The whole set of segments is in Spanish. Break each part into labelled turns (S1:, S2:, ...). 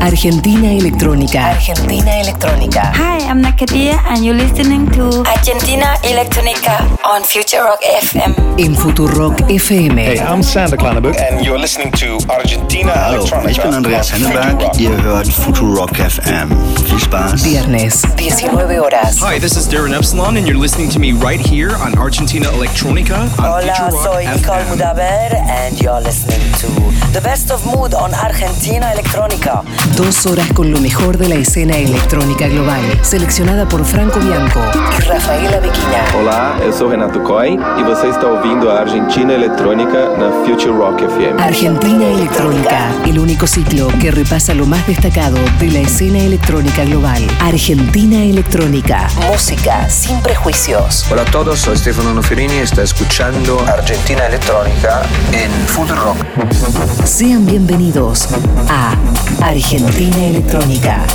S1: Argentina Electrónica. Argentina Electrónica.
S2: Hi, I'm Nakadia and you're listening to
S3: Argentina Electronica on Future Rock FM.
S1: En Futurock FM.
S4: Hey, I'm Sander Klanenburg.
S5: And you're listening to Argentina
S6: Hallo,
S5: Electronica.
S6: ich bin Andreas Henneberg. Ihr hört Futurock FM. Viel Spaß.
S1: Viernes, 19 horas.
S7: Hi, this is Darren Epsilon, and you're listening to me right here on Argentina Electronica on
S8: Hola,
S7: Future Rock
S8: soy Nicole
S7: FM.
S8: Mudaber and you're listening to The Best of Mood on Argentina Electronica.
S1: Dos horas con lo mejor de la escena electrónica global. Seleccionada por Franco Bianco y Rafaela Bequina.
S9: Olá, eu sou Renato Coy e você está ouvindo a Argentina Eletrônica na Future Rock FM.
S1: Argentina Electrónica, el único ciclo que repasa lo más destacado de la escena electrónica global. Argentina Electrónica, música sin prejuicios.
S10: Hola a todos, soy Stefano Noferini y está escuchando Argentina Electrónica en Future Rock.
S1: Sean bienvenidos a Argentina Electrónica.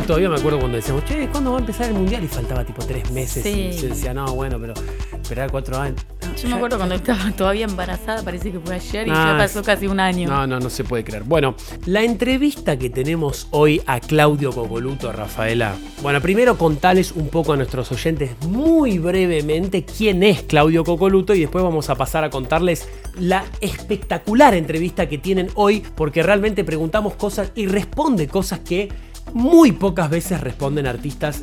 S11: Todavía me acuerdo cuando decíamos, che, ¿cuándo va a empezar el mundial? Y faltaba tipo tres meses.
S12: Sí.
S11: Y se decía, no, bueno, pero esperar cuatro años. No,
S12: Yo me acuerdo cuando estaba todavía embarazada, parece que fue ayer y
S11: Ah,
S12: ya pasó casi un año.
S11: No, no, no se puede creer. Bueno, la entrevista que tenemos hoy a Claudio Cocoluto, Rafaela. Bueno, primero contales un poco a nuestros oyentes muy brevemente quién es Claudio Cocoluto y después vamos a pasar a contarles la espectacular entrevista que tienen hoy porque realmente preguntamos cosas y responde cosas que muy pocas veces responden artistas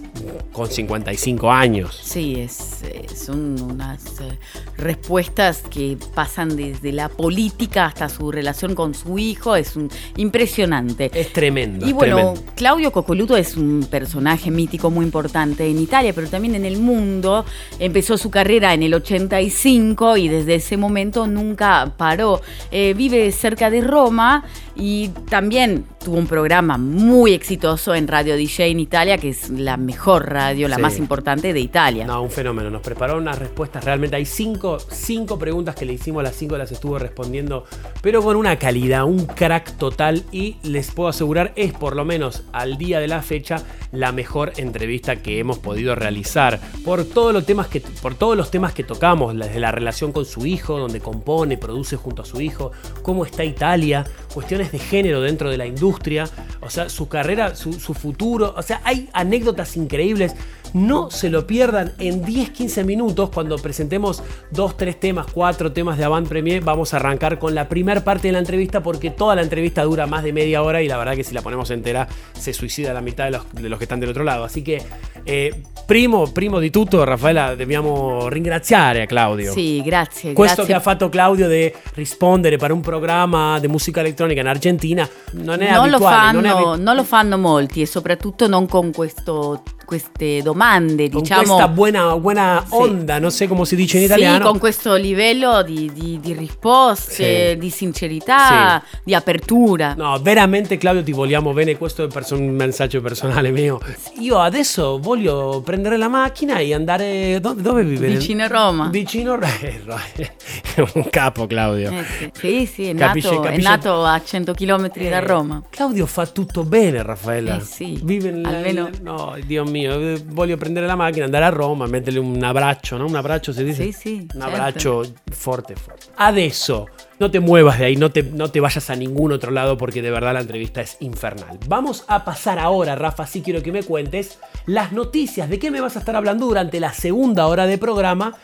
S11: con 55 años.
S12: Sí, es, eh, son unas eh, respuestas que pasan desde la política hasta su relación con su hijo, es un, impresionante.
S11: Es tremendo.
S12: Y
S11: es
S12: bueno,
S11: tremendo.
S12: Claudio Cocoluto es un personaje mítico muy importante en Italia, pero también en el mundo. Empezó su carrera en el 85 y desde ese momento nunca paró. Eh, vive cerca de Roma y también tuvo un programa muy exitoso en Radio DJ en Italia, que es la mejor radio, la
S11: Sí.
S12: más importante de Italia.
S11: No, un fenómeno. Nos prepararon unas respuestas. Realmente hay cinco, cinco preguntas que le hicimos, las cinco las estuvo respondiendo, pero con una calidad, un crack total. Y les puedo asegurar, es por lo menos al día de la fecha la mejor entrevista que hemos podido realizar. Por todos los temas que, por todos los temas que tocamos, desde la relación con su hijo, donde compone, produce junto a su hijo, cómo está Italia, cuestiones de género dentro de la industria, o sea, su carrera, su, su futuro. O sea, hay anécdotas increíbles. No se lo pierdan en 10-15 minutos cuando presentemos dos, tres temas, cuatro temas de Avant Premier. Vamos a arrancar con la primera parte de la entrevista porque toda la entrevista dura más de media hora y la verdad que si la ponemos entera se suicida la mitad de los, de los que están del otro lado. Así que, eh, primo, primo di tutto, Raffaella, dobbiamo ringraziare a Claudio.
S12: Sì, grazie.
S11: Questo
S12: grazie.
S11: che ha fatto Claudio di rispondere per un programma di musica elettronica in Argentina non è
S12: non, lo
S11: abituale. non è
S12: fanno, non lo fanno molti e soprattutto non con questo, queste domande,
S11: con
S12: diciamo.
S11: questa buona, buona
S12: Sì.
S11: onda, non so come si dice in
S12: Sì,
S11: italiano.
S12: con questo livello di, di- di risposte,
S11: Sì.
S12: di sincerità, di apertura.
S11: No, veramente Claudio ti vogliamo bene, questo è perso- un messaggio personale mio. Io adesso voglio prendere la macchina e andare... Dove, dove vive?
S12: Vicino a Roma.
S11: Vicino a Roma. È un capo Claudio.
S12: Eh sì. Sì, sì, è,
S11: Capisce-
S12: nato, è
S11: capisce-
S12: nato a 100 km da
S11: Eh,
S12: Roma.
S11: Claudio fa tutto bene, Raffaella.
S12: Eh sì,
S11: Vive nel,
S12: almeno-
S11: No, Dio mio, eh, voglio prendere la macchina, andare a Roma, mettergli un abbraccio, no? Un abbraccio si dice?
S12: Sì, sì,
S11: Un
S12: certo.
S11: abbraccio forte, forte. Adesso, no te muevas de ahí, no te, no te vayas a ningún otro lado porque de verdad la entrevista es infernal. Vamos a pasar ahora, Rafa, sí quiero que me cuentes las noticias de qué me vas a estar hablando durante la segunda hora de programa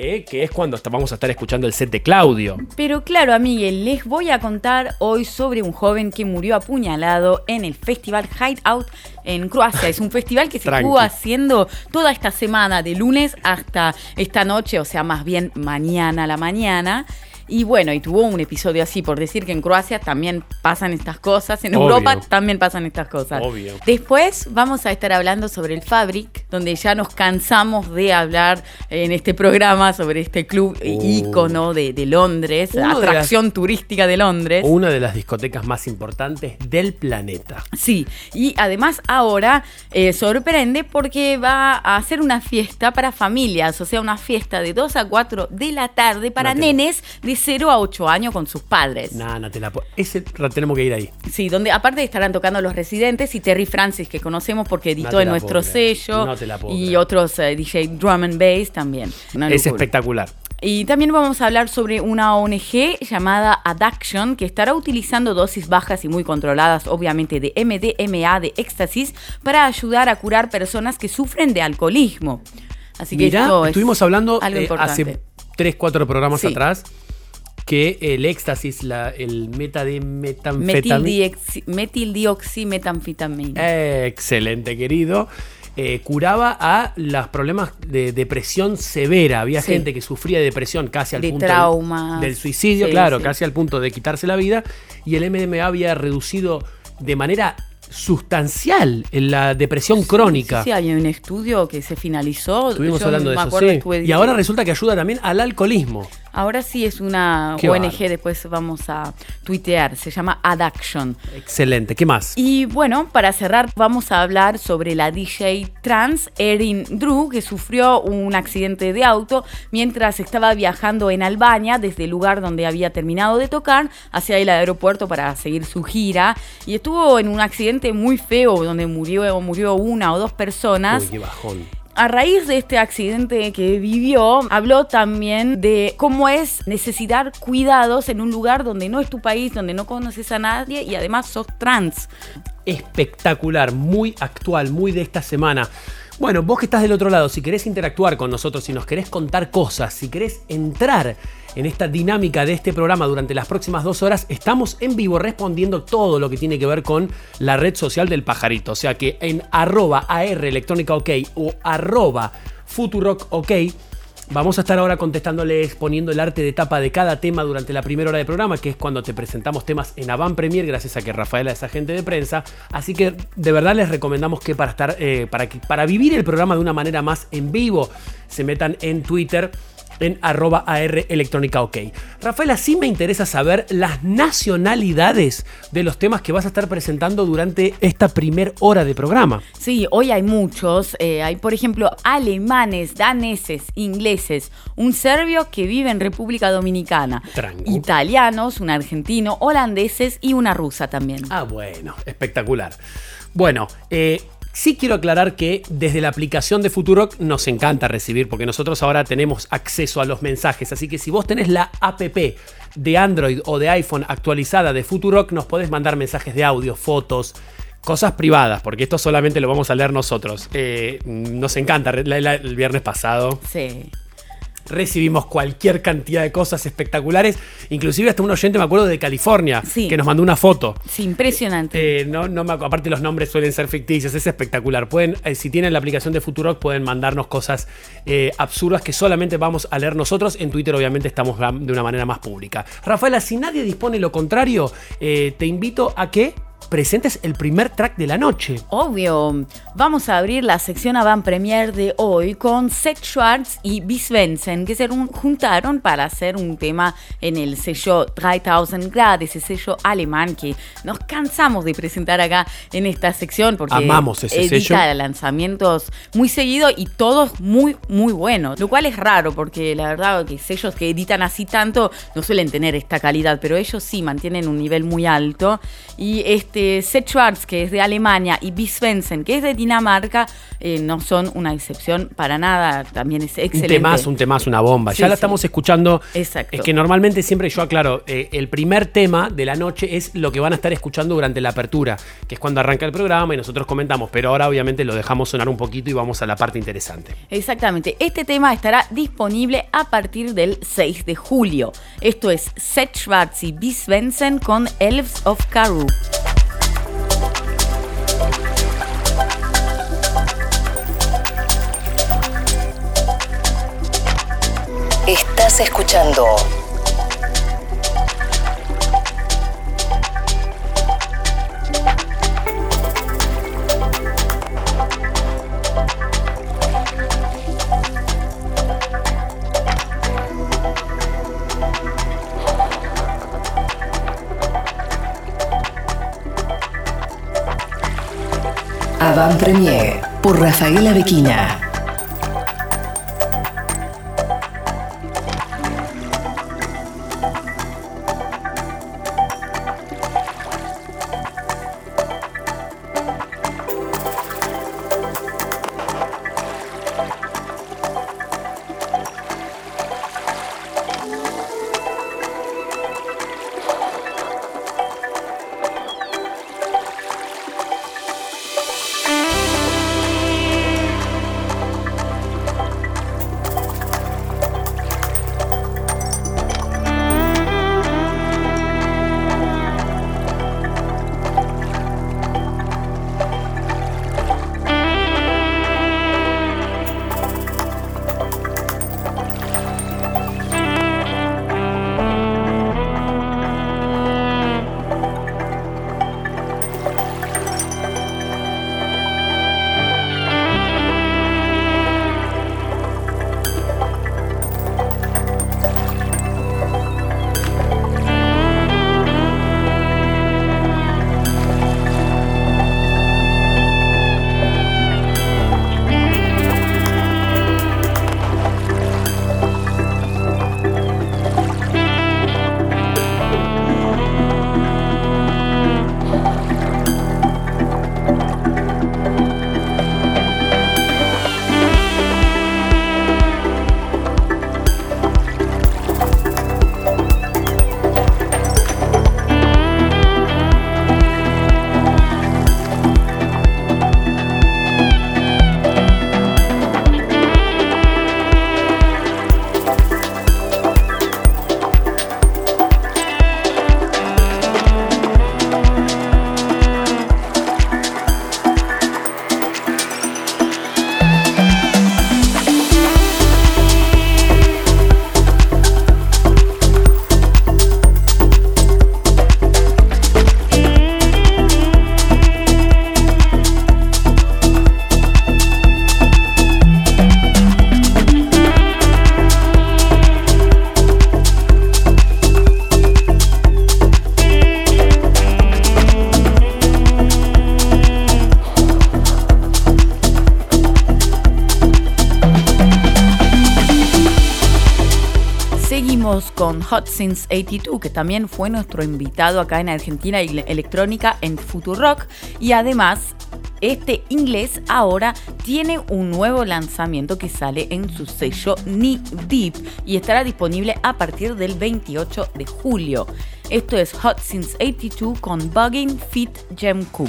S11: eh, que es cuando vamos a estar escuchando el set de Claudio.
S12: Pero claro, Miguel, les voy a contar hoy sobre un joven que murió apuñalado en el festival Hideout en Croacia. Es un festival que se estuvo haciendo toda esta semana, de lunes hasta esta noche, o sea, más bien mañana a la mañana. Y bueno, y tuvo un episodio así, por decir que en Croacia también pasan estas cosas, en Europa también pasan estas cosas.
S11: Obvio.
S12: Después vamos a estar hablando sobre el Fabric, donde ya nos cansamos de hablar en este programa sobre este club uh. ícono de, Londres, atracción turística de Londres.
S11: Una de las discotecas más importantes del planeta.
S12: Sí, y además ahora eh, sorprende porque va a hacer una fiesta para familias, o sea, una fiesta de 2 a 4 de la tarde para nenes de 0 a 8 años con sus padres.
S11: No, no te la Ese tenemos que ir ahí.
S12: Sí, donde aparte estarán tocando los residentes y Terry Francis, que conocemos porque editó en nuestro sello.
S11: No te la
S12: y otros eh, DJ Drum and Bass también.
S11: es espectacular.
S12: Y también vamos a hablar sobre una ONG llamada Addiction que estará utilizando dosis bajas y muy controladas, obviamente, de MDMA, de éxtasis, para ayudar a curar personas que sufren de alcoholismo. Así que
S11: estuvimos hablando eh, hace 3, 4 programas atrás que el éxtasis, la, el meta de metanfetamina.
S12: Metildioximetanfetamina.
S11: excelente, querido. Eh, curaba a los problemas de depresión severa. Había gente que sufría de depresión casi al punto del, suicidio, claro, casi al punto de quitarse la vida. Y el MDMA había reducido de manera sustancial en la depresión crónica.
S12: Sí, hay un estudio que se finalizó.
S11: Estuvimos hablando de eso, sí. Y ahora resulta que ayuda también al alcoholismo.
S12: Ahora sí es una ONG, después vamos a tuitear, se llama Addiction.
S11: Excelente, ¿qué más?
S12: Y bueno, para cerrar vamos a hablar sobre la DJ trans Erin Drew, que sufrió un accidente de auto mientras estaba viajando en Albania desde el lugar donde había terminado de tocar hacia el aeropuerto para seguir su gira. Y estuvo en un accidente muy feo donde murió, murió una o dos personas.
S11: Uy, qué bajón
S12: a raíz de este accidente que vivió, habló también de cómo es necesitar cuidados en un lugar donde no es tu país, donde no conoces a nadie y además sos trans.
S11: Espectacular, muy actual, muy de esta semana. Bueno, vos que estás del otro lado, si querés interactuar con nosotros, si nos querés contar cosas, si querés entrar en esta dinámica de este programa durante las próximas dos horas, estamos en vivo respondiendo todo lo que tiene que ver con la red social del pajarito. O sea que en arroba AR electrónica ok o arroba futurock ok. Vamos a estar ahora contestándoles, poniendo el arte de tapa de cada tema durante la primera hora de programa, que es cuando te presentamos temas en Avant Premier, gracias a que Rafaela es agente de prensa. Así que de verdad les recomendamos que para estar, eh, para, que, para vivir el programa de una manera más en vivo, se metan en Twitter en arroba AR electrónica OK. Rafaela, sí me interesa saber las nacionalidades de los temas que vas a estar presentando durante esta primer hora de programa.
S12: Sí, hoy hay muchos. Eh, hay, por ejemplo, alemanes, daneses, ingleses, un serbio que vive en República Dominicana, italianos, un argentino, holandeses y una rusa también.
S11: Ah, bueno, espectacular. Bueno, eh, Sí quiero aclarar que desde la aplicación de Futurock nos encanta recibir, porque nosotros ahora tenemos acceso a los mensajes. Así que si vos tenés la app de Android o de iPhone actualizada de Futurock, nos podés mandar mensajes de audio, fotos, cosas privadas, porque esto solamente lo vamos a leer nosotros. Eh, nos encanta, el viernes pasado.
S12: Sí
S11: recibimos cualquier cantidad de cosas espectaculares, inclusive hasta un oyente, me acuerdo, de California, que nos mandó una foto.
S12: Sí, impresionante.
S11: Eh, no, no me, aparte los nombres suelen ser ficticios, es espectacular. Pueden, eh, si tienen la aplicación de Futurock, pueden mandarnos cosas eh, absurdas que solamente vamos a leer nosotros. En Twitter, obviamente, estamos de una manera más pública. Rafaela, si nadie dispone lo contrario, te invito a que presentes el primer track de la noche.
S12: Obvio. Vamos a abrir la sección Avant Premier de hoy con Seth Schwartz y Bis Benson, que se juntaron para hacer un tema en el sello 3000 Grad, ese sello alemán que nos cansamos de presentar acá en esta sección porque
S11: Amamos ese
S12: edita lanzamientos muy seguidos y todos muy, muy buenos. Lo cual es raro porque la verdad que sellos que editan así tanto no suelen tener esta calidad, pero ellos sí mantienen un nivel muy alto y este este, Seth Schwartz, que es de Alemania, y Bis Svensson, que es de Dinamarca, eh, no son una excepción para nada. También es excelente.
S11: Un temazo, un temazo, una bomba.
S12: Sí,
S11: ya la
S12: sí.
S11: estamos escuchando.
S12: Exacto.
S11: Es que normalmente siempre yo aclaro, eh, el primer tema de la noche es lo que van a estar escuchando durante la apertura, que es cuando arranca el programa y nosotros comentamos, pero ahora obviamente lo dejamos sonar un poquito y vamos a la parte interesante.
S12: Exactamente. Este tema estará disponible a partir del 6 de julio. Esto es Seth Schwartz y Bis Svensson con Elves of Karoo.
S1: Estás escuchando Avant Premier por Rafaela Bequina.
S12: Seguimos con Hot Since 82, que también fue nuestro invitado acá en Argentina Electrónica en Futurock. Y además, este inglés ahora tiene un nuevo lanzamiento que sale en su sello Knee Deep y estará disponible a partir del 28 de julio. Esto es Hot Since 82 con Bugging Fit Gem Cook.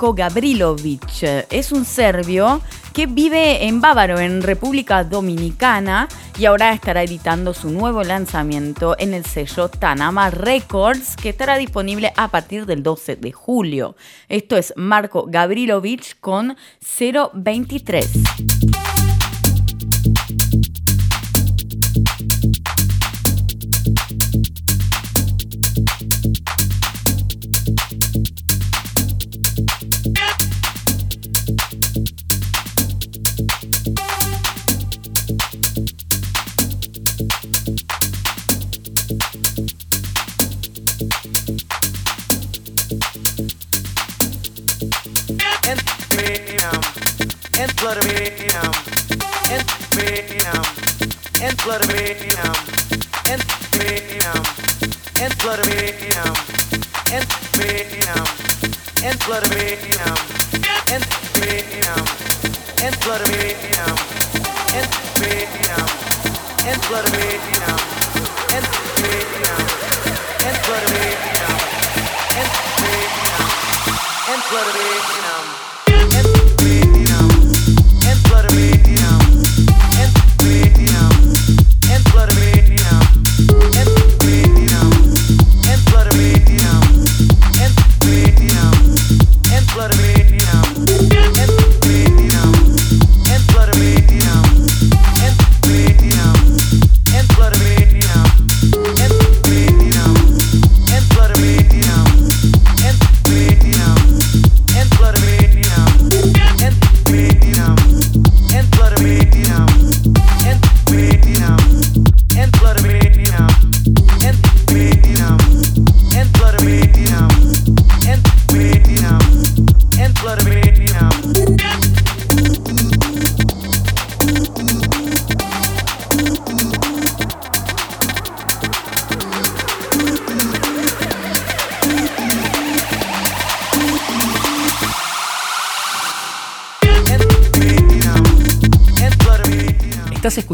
S12: Marko Gavrilovic. Es un serbio que vive en Bávaro, en República Dominicana, y ahora estará editando su nuevo lanzamiento en el sello Tanama Records, que estará disponible a partir del 12 de julio. Esto es Marco Gavrilovic con 023.
S11: Flutterbeam,
S13: and beam, and Flutterbeam, and beam, and Flutterbeam, and beam, and Flutterbeam, and beam, and Flutterbeam, and beam, and Flutterbeam.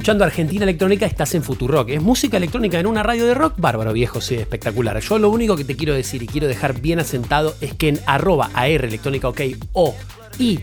S11: Escuchando Argentina Electrónica, estás en Futurock. Es música electrónica en una radio de rock. Bárbaro, viejo, sí, espectacular. Yo lo único que te quiero decir y quiero dejar bien asentado es que en arroba AR Electrónica OK o y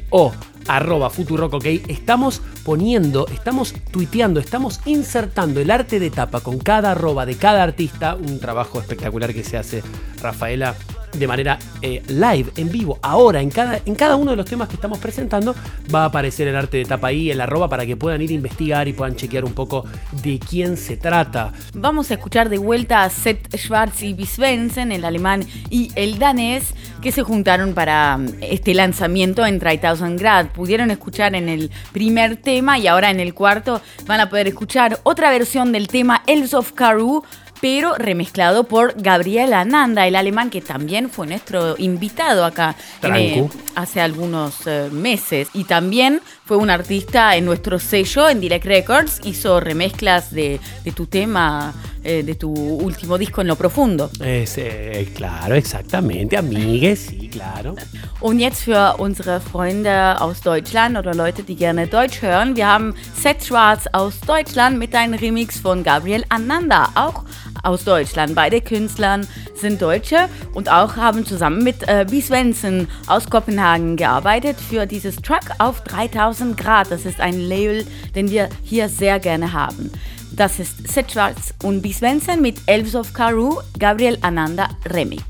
S11: arroba Futurock OK estamos poniendo, estamos tuiteando, estamos insertando el arte de tapa con cada arroba de cada artista. Un trabajo espectacular que se hace Rafaela de manera eh, live, en vivo, ahora, en cada, en cada uno de los temas que estamos presentando, va a aparecer el arte de tapa ahí, el arroba, para que puedan ir a investigar y puedan chequear un poco de quién se trata.
S12: Vamos a escuchar de vuelta a Seth Schwartz y Bisvensen, el alemán y el danés, que se juntaron para mm, este lanzamiento en 3000 Grad. Pudieron escuchar en el primer tema y ahora en el cuarto van a poder escuchar otra versión del tema Elves of Karoo pero remezclado por Gabriel Ananda, el alemán que también fue nuestro invitado acá eh, hace algunos eh, meses. Y también fue un artista en nuestro sello, en Direct Records, hizo remezclas de, de tu tema, eh, de tu último disco en lo profundo.
S11: Es, eh, claro, exactamente, amigues, sí, claro.
S12: Und jetzt für unsere Freunde aus Deutschland oder Leute, die gerne Deutsch hören, wir haben Seth Schwarz aus Deutschland mit einem Remix von Gabriel Ananda, auch aus Deutschland. Beide Künstlern sind Deutsche und auch haben zusammen mit äh, B. Svensson aus Kopenhagen gearbeitet für dieses Track auf 3000 Grad. Das ist ein Label, den wir hier sehr gerne haben. Das ist Seth Schwarz und B. Svensson mit Elves of Karoo, Gabriel Ananda Remix.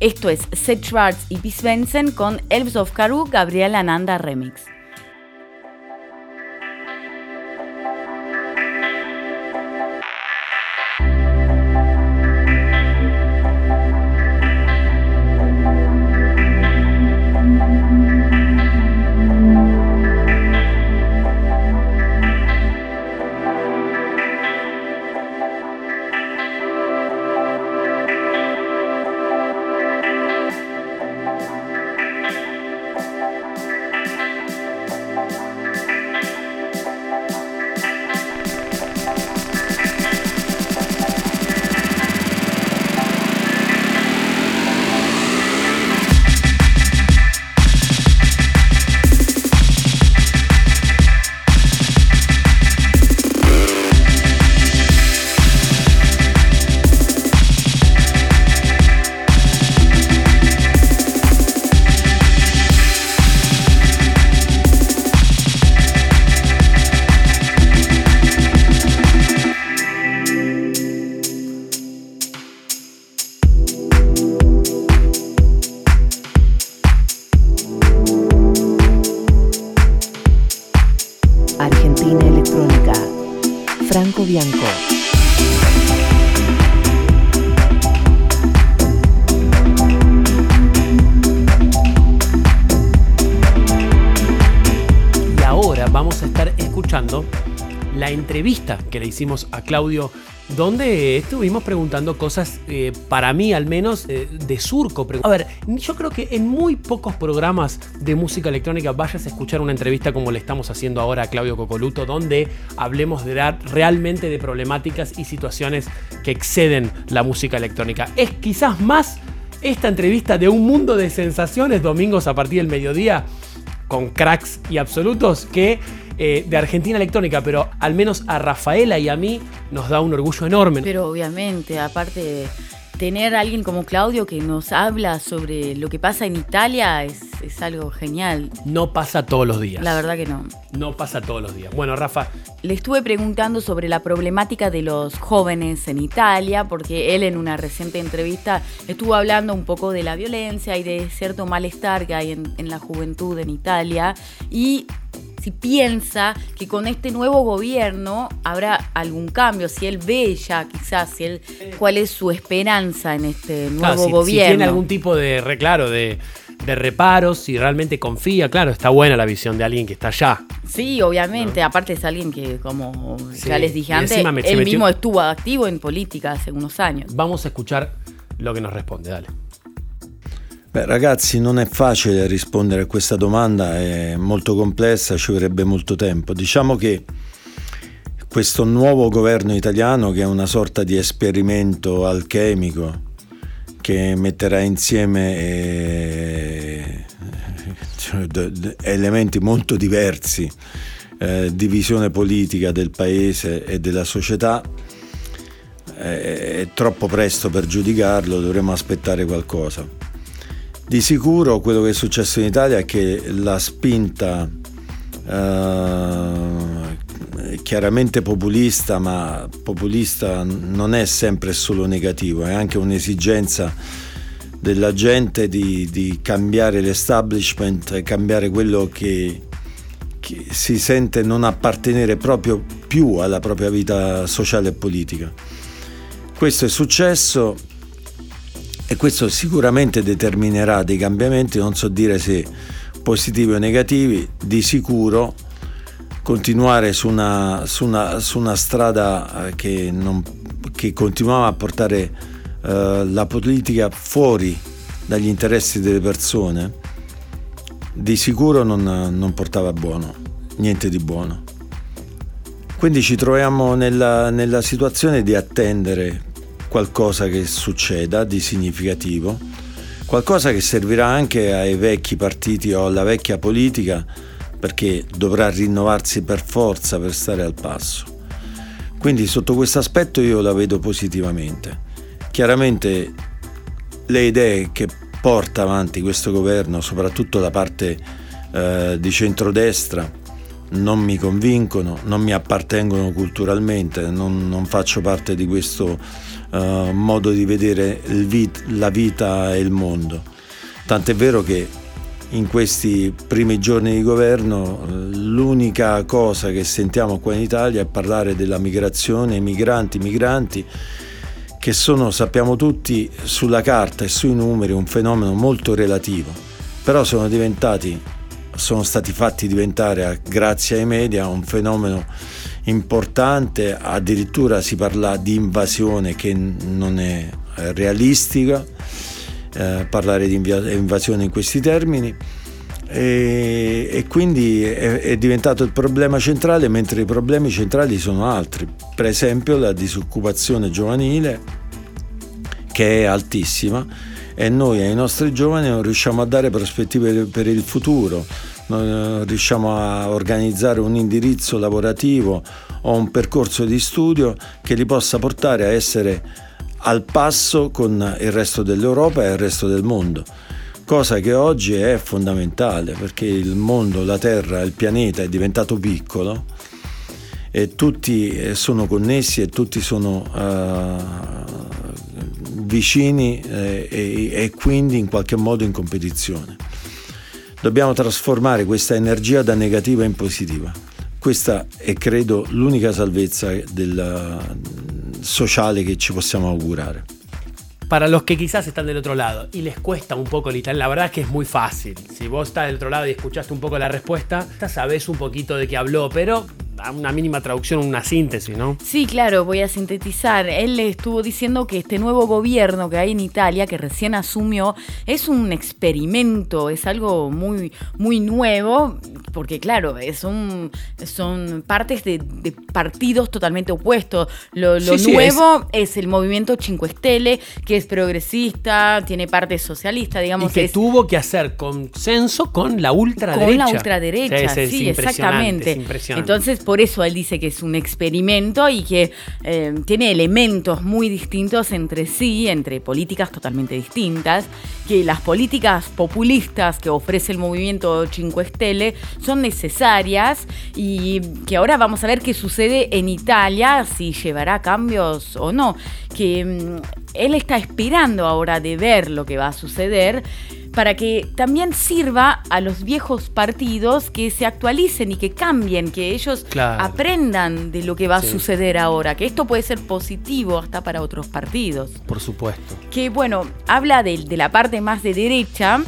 S12: Esto es Seth Schwarz y B. Svensson con Elves of Karoo, Gabriel Ananda Remix.
S11: Le hicimos a Claudio, donde estuvimos preguntando cosas, eh, para mí al menos, eh, de surco. A ver, yo creo que en muy pocos programas de música electrónica vayas a escuchar una entrevista como le estamos haciendo ahora a Claudio Cocoluto, donde hablemos de dar realmente de problemáticas y situaciones que exceden la música electrónica. Es quizás más esta entrevista de un mundo de sensaciones domingos a partir del mediodía con cracks y absolutos que eh, de Argentina Electrónica, pero al menos a Rafaela y a mí nos da un orgullo enorme.
S12: Pero obviamente, aparte, tener a alguien como Claudio que nos habla sobre lo que pasa en Italia es, es algo genial.
S11: No pasa todos los días.
S12: La verdad que no.
S11: No pasa todos los días. Bueno, Rafa.
S12: Le estuve preguntando sobre la problemática de los jóvenes en Italia, porque él en una reciente entrevista estuvo hablando un poco de la violencia y de cierto malestar que hay en, en la juventud en Italia. Y si piensa que con este nuevo gobierno habrá algún cambio, si él ve ya quizás, si él, cuál es su esperanza en este nuevo
S11: claro, si,
S12: gobierno.
S11: Si tiene algún tipo de reclaro, de, de reparos, si realmente confía, claro, está buena la visión de alguien que está allá.
S12: Sí, obviamente, aparte es alguien que, como
S11: Sí,
S12: ya les dije antes,
S11: me-
S12: él
S11: metió-
S12: mismo estuvo activo en política hace unos años.
S11: Vamos a escuchar lo que nos responde, dale.
S4: Beh, ragazzi, non è facile rispondere a questa domanda, è molto complessa, ci vorrebbe molto tempo. Diciamo che questo nuovo governo italiano, che è una sorta di esperimento alchemico, che metterà insieme eh, cioè, elementi molto diversi, eh, divisione politica del paese e della società, eh, è troppo presto per giudicarlo, dovremmo aspettare qualcosa. Di sicuro quello che è successo in Italia è che la spinta eh, chiaramente populista, ma populista non è sempre solo negativo, è anche un'esigenza della gente di, di cambiare l'establishment, cambiare quello che, che si sente non appartenere proprio più alla propria vita sociale e politica. Questo è successo e questo sicuramente determinerà dei cambiamenti, non so dire se positivi o negativi, di sicuro continuare su una, su una, su una strada eh, che, non, che continuava a portare eh, la politica fuori dagli interessi delle persone, di sicuro non, non portava buono, niente di buono. Quindi ci troviamo nella, nella situazione di attendere qualcosa che succeda di significativo, qualcosa che servirà anche ai vecchi partiti o alla vecchia politica perché dovrà rinnovarsi per forza per stare al passo. Quindi sotto questo aspetto io la vedo positivamente. Chiaramente le idee che porta avanti questo governo, soprattutto la parte eh, di centrodestra, non mi convincono, non mi appartengono culturalmente, non, non faccio parte di questo eh, modo di vedere vit- la vita e il mondo. Tant'è vero che in questi primi giorni di governo eh, l'unica cosa che sentiamo qua in Italia è parlare della migrazione, migranti, migranti, che sono, sappiamo tutti, sulla carta e sui numeri un fenomeno molto relativo, però sono diventati, sono stati fatti diventare, grazie ai media, un fenomeno importante, addirittura si parla di invasione che non è eh, realistica, eh, parlare di invasione in questi termini. E, e quindi è, è diventato il problema centrale mentre i problemi centrali sono altri per esempio la disoccupazione giovanile che è altissima e noi ai nostri giovani non riusciamo a dare prospettive per il futuro non riusciamo a organizzare un indirizzo lavorativo o un percorso di studio che li possa portare a essere al passo con il resto dell'Europa e il resto del mondo cosa che oggi è fondamentale perché il mondo, la Terra, il pianeta è diventato piccolo e tutti eh, sono connessi e tutti sono uh, vicini eh, e, e quindi in qualche modo in competizione. Dobbiamo trasformare questa energia da negativa in positiva questa è credo l'unica salvezza della, sociale che ci possiamo augurare.
S11: Para los que quizás están del otro lado y les cuesta un poco el italiano, la verdad es que es muy fácil. Si vos estás del otro lado y escuchaste un poco la respuesta, ya sabés un poquito de qué habló, pero una mínima traducción, una síntesis, ¿no?
S12: Sí, claro, voy a sintetizar. Él le estuvo diciendo que este nuevo gobierno que hay en Italia, que recién asumió, es un experimento, es algo muy, muy nuevo, porque claro, es un, son partes de, partidos totalmente opuestos. Lo, nuevo es. el movimiento Cinque Stelle, que es progresista, tiene parte socialista, digamos.
S11: Y que tuvo que hacer consenso con la ultraderecha.
S12: Con la ultraderecha, sí, exactamente. Entonces, por eso él dice que es un experimento y que eh, tiene elementos muy distintos entre sí, entre políticas totalmente distintas, que las políticas populistas que ofrece el movimiento Cinque Stelle son necesarias y que ahora vamos a ver qué sucede en Italia, si llevará cambios o no, que mm, él está esperando ahora de ver lo que va a suceder para que también sirva a los viejos partidos que se actualicen y que cambien, que ellos aprendan de lo que va a suceder ahora, que esto puede ser positivo hasta para otros partidos.
S11: Por supuesto.
S12: Que bueno, habla de, de la parte más de derecha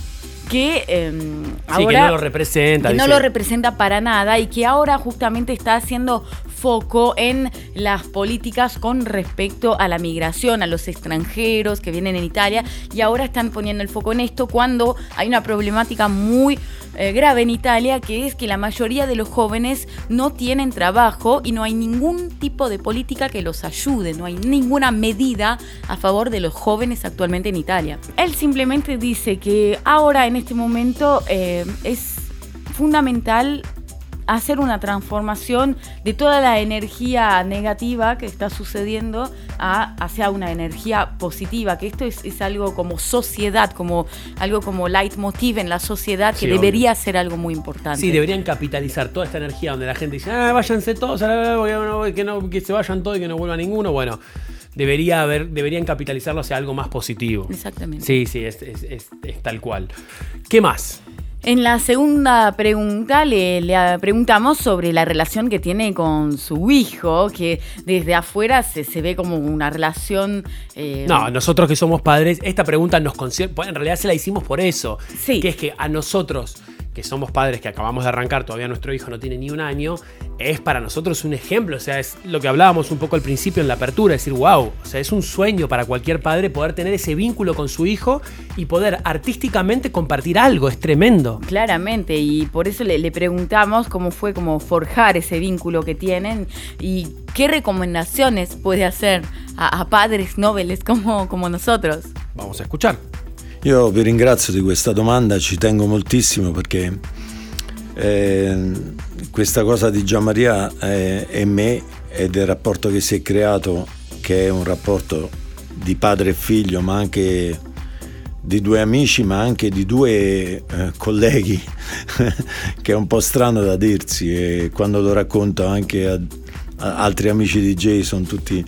S12: que em, ahora
S11: que no lo representa,
S12: no lo representa para nada y que ahora justamente está haciendo foco en las políticas con respecto a la migración, a los extranjeros que vienen en Italia y ahora están poniendo el foco en esto cuando hay una problemática muy eh, grave en Italia que es que la mayoría de los jóvenes no tienen trabajo y no hay ningún tipo de política que los ayude, no hay ninguna medida a favor de los jóvenes actualmente en Italia. Él simplemente dice que ahora en este momento eh, es fundamental hacer una transformación de toda la energía negativa que está sucediendo a, hacia una energía positiva, que esto es, algo como sociedad, como algo como leitmotiv en la sociedad, que debería ser algo muy importante.
S11: Sí, deberían capitalizar toda esta energía donde la gente dice, ah, váyanse todos, que, no, que se vayan todos y que no vuelva ninguno. Bueno, debería haber, deberían capitalizarlo hacia algo más positivo.
S12: Exactamente.
S11: Sí, sí, es, es tal cual. ¿Qué más?
S12: En la segunda pregunta le, preguntamos sobre la relación que tiene con su hijo, que desde afuera se, se ve como una relación...
S11: Eh, no, nosotros que somos padres, esta pregunta nos concierne, en realidad se la hicimos por eso,
S12: sí.
S11: que es que a nosotros que somos padres que acabamos de arrancar, todavía nuestro hijo no tiene ni un año, es para nosotros un ejemplo. O sea, es lo que hablábamos un poco al principio en la apertura, decir, wow, o sea, es un sueño para cualquier padre poder tener ese vínculo con su hijo y poder artísticamente compartir algo, es tremendo.
S12: Claramente, y por eso le, preguntamos cómo fue como forjar ese vínculo que tienen y qué recomendaciones puede hacer a, padres nobles como, como nosotros.
S11: Vamos a escuchar.
S4: Io vi ringrazio di questa domanda, ci tengo moltissimo perché eh, questa cosa di Gian Maria è, è me e del rapporto che si è creato, che è un rapporto di padre e figlio, ma anche di due amici, ma anche di due eh, colleghi, che è un po' strano da dirsi e quando lo racconto anche a, a altri amici di Jay sono tutti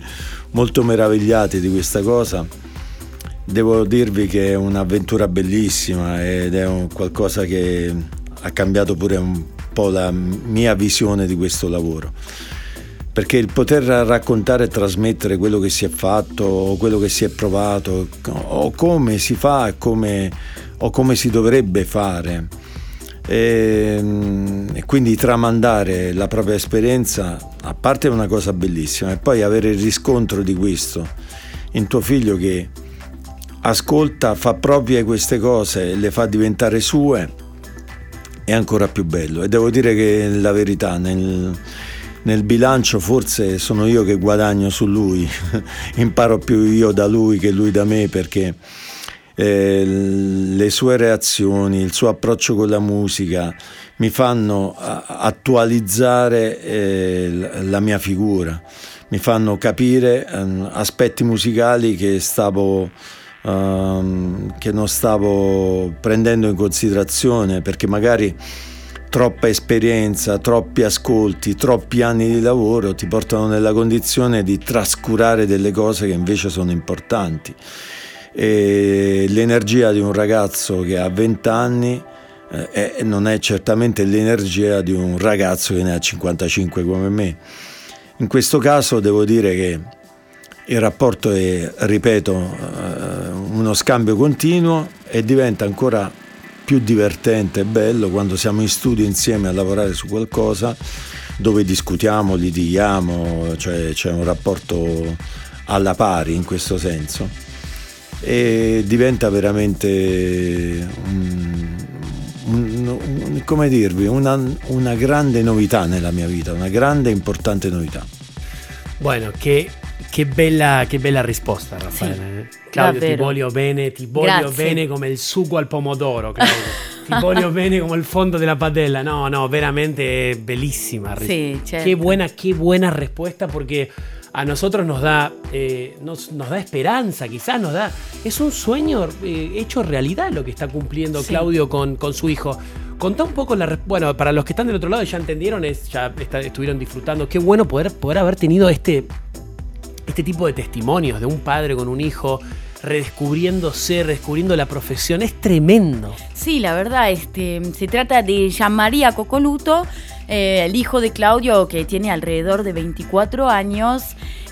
S4: molto meravigliati di questa cosa Devo dirvi che è un'avventura bellissima ed è qualcosa che ha cambiato pure un po' la mia visione di questo lavoro. Perché il poter raccontare e trasmettere quello che si è fatto, o quello che si è provato, o come si fa come, o come si dovrebbe fare, e, e, quindi tramandare la propria esperienza, a parte è una cosa bellissima, e poi avere il riscontro di questo in tuo figlio che ascolta, fa proprie queste cose e le fa diventare sue, è ancora più bello. E devo dire che la verità, nel, nel bilancio forse sono io che guadagno su lui, imparo più io da lui che lui da me perché eh, le sue reazioni, il suo approccio con la musica mi fanno attualizzare eh, la mia figura, mi fanno capire eh, aspetti musicali che stavo um, che non stavo prendendo in considerazione perché magari troppa esperienza, troppi ascolti, troppi anni di lavoro ti portano nella condizione di trascurare delle cose che invece sono importanti. E l'energia di un ragazzo che ha 20 anni eh, non è certamente l'energia di un ragazzo che ne ha 55 come me. In questo caso devo dire che il rapporto è, ripeto, eh, uno scambio continuo e diventa ancora più divertente e bello quando siamo in studio insieme a lavorare su qualcosa dove discutiamo, litighiamo, cioè c'è un rapporto alla pari in questo senso e diventa veramente un, un, un, come dirvi, una, una grande novità nella mia vita, una grande e importante novità.
S11: Bueno, che che bella, che bella risposta, Raffaele. Sì, Claudio, davvero. ti voglio bene, ti voglio Grazie. bene come il sugo al pomodoro, Claudio. ti voglio bene come il fondo della padella. No, no, veramente bellissima.
S12: Sí, certo.
S11: Qué buena, qué buena respuesta porque a nosotros nos da, eh, nos, nos, da esperanza, quizás nos da. Es un sueño eh, hecho realidad lo que está cumpliendo sí. Claudio con, con, su hijo. Contá un poco la. Bueno, para los que están del otro lado ya entendieron, es, ya está, estuvieron disfrutando. Qué bueno poder, poder haber tenido este este tipo de testimonios de un padre con un hijo redescubriéndose, redescubriendo la profesión, es tremendo.
S12: Sí, la verdad, este, se trata de Jean María Cocoluto, eh, el hijo de Claudio que tiene alrededor de 24 años,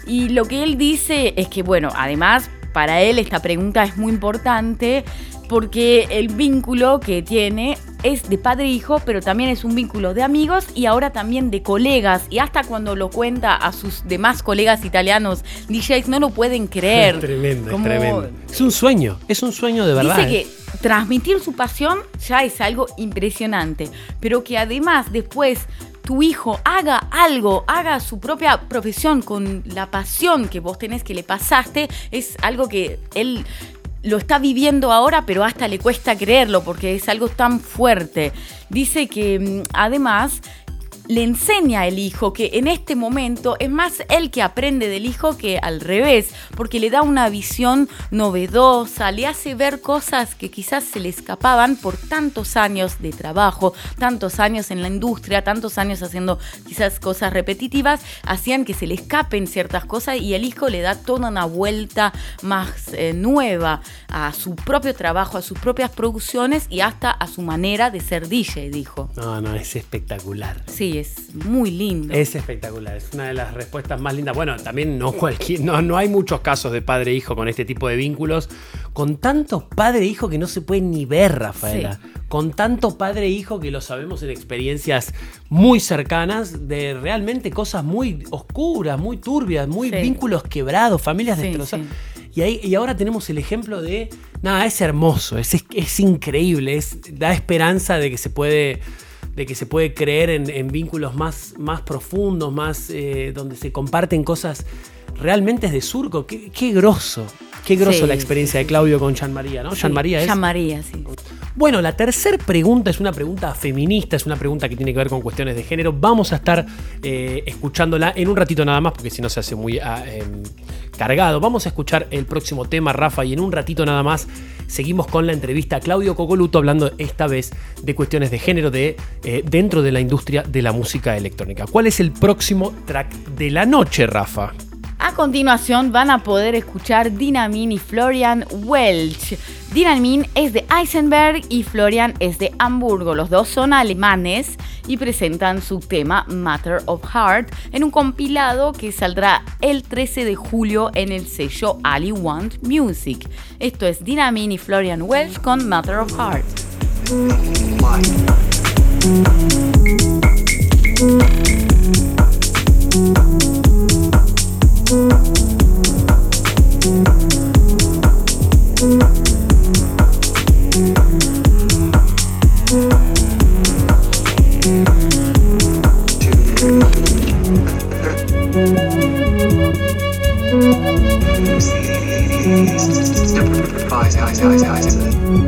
S12: y lo que él dice es que, bueno, además para él esta pregunta es muy importante porque el vínculo que tiene es de padre e hijo, pero también es un vínculo de amigos y ahora también de colegas. Y hasta cuando lo cuenta a sus demás colegas italianos, DJs no lo pueden creer.
S11: Es tremendo, es tremendo. Es un sueño, es un sueño de verdad.
S12: Dice que ¿eh? transmitir su pasión ya es algo impresionante, pero que además después tu hijo haga algo, haga su propia profesión con la pasión que vos tenés que le pasaste, es algo que él lo está viviendo ahora, pero hasta le cuesta creerlo porque es algo tan fuerte. Dice que mm, además le enseña al hijo que en este momento es más él que aprende del hijo que al revés, porque le da una visión novedosa, le hace ver cosas que quizás se le escapaban por tantos años de trabajo, tantos años en la industria, tantos años haciendo quizás cosas repetitivas, hacían que se le escapen ciertas cosas y el hijo le da toda una vuelta más eh, nueva a su propio trabajo, a sus propias producciones y hasta a su manera de ser DJ, dijo.
S11: No, no, es espectacular.
S12: Sí, es muy lindo.
S11: Es espectacular, es una de las respuestas más lindas. Bueno, también no cualquier, no, no hay muchos casos de padre e hijo con este tipo de vínculos. Con tantos padre e hijo que no se pueden ni ver, Rafaela. Con tanto padre e hijo que lo sabemos en experiencias muy cercanas de realmente cosas muy oscuras, muy turbias, muy vínculos quebrados, familias destrozadas. Y, ahí, y ahora tenemos el ejemplo de, nada, es hermoso, es, es, es increíble, es, da esperanza de que se puede de que se puede creer en, vínculos más, más profundos, más eh, donde se comparten cosas realmente de surco. Qué, qué grosso, qué grosso la experiencia de Claudio con Jean María, ¿no? Jean María es.
S12: Jean María, sí.
S11: Bueno, la tercera pregunta es una pregunta feminista, es una pregunta que tiene que ver con cuestiones de género. Vamos a estar eh, escuchándola en un ratito nada más, porque si no se hace muy ah, em, cargado. Vamos a escuchar el próximo tema, Rafa, y en un ratito nada más seguimos con la entrevista a Claudio Cocoluto, hablando esta vez de cuestiones de género de, eh, dentro de la industria de la música electrónica. ¿Cuál es el próximo track de la noche, Rafa?
S12: A continuación van a poder escuchar Dinamin y Florian Welch. Dinamin es de Eisenberg y Florian es de Hamburgo. Los dos son alemanes y presentan su tema Matter of Heart en un compilado que saldrá el 13 de julio en el sello Ali Want Music. Esto es Dinamin y Florian Welch con Matter of Heart.
S1: Guys, guys, guys, guys.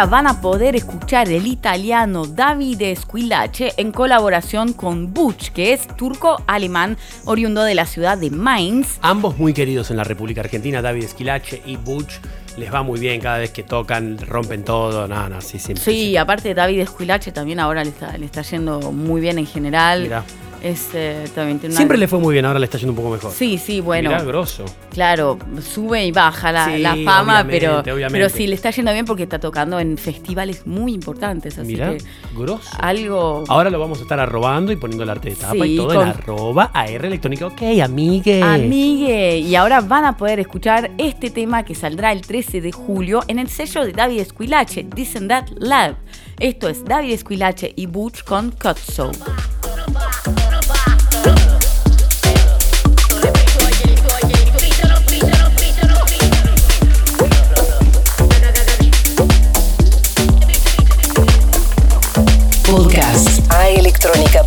S12: Ahora van a poder escuchar el italiano Davide Squillace en colaboración con Butch, que es turco-alemán oriundo de la ciudad de Mainz.
S11: Ambos muy queridos en la República Argentina, David Esquilache y Butch. Les va muy bien cada vez que tocan, rompen todo, nada, no, sí, siempre.
S12: Sí, aparte David Esquilache también ahora le está, le está yendo muy bien en general.
S11: Mirá.
S12: Es, también tiene una-
S11: Siempre le fue muy bien, ahora le está yendo un poco mejor.
S12: Sí, sí, bueno.
S11: Mirá, grosso.
S12: Claro, sube y baja la,
S11: Sí,
S12: la fama,
S11: obviamente,
S12: pero,
S11: obviamente.
S12: pero sí le está yendo bien porque está tocando en festivales muy importantes. Así
S11: Mirá,
S12: que
S11: grosso.
S12: algo.
S11: Ahora lo vamos a estar arrobando y poniendo el arte de tapa
S12: Sí,
S11: y todo
S12: con-
S11: en arroba AR electrónica. Ok, amigue.
S12: Amigue, y ahora van a poder escuchar este tema que saldrá el 13 de julio en el sello de David Esquilache, This and That Love. Esto es David Esquilache y Butch con Cutso.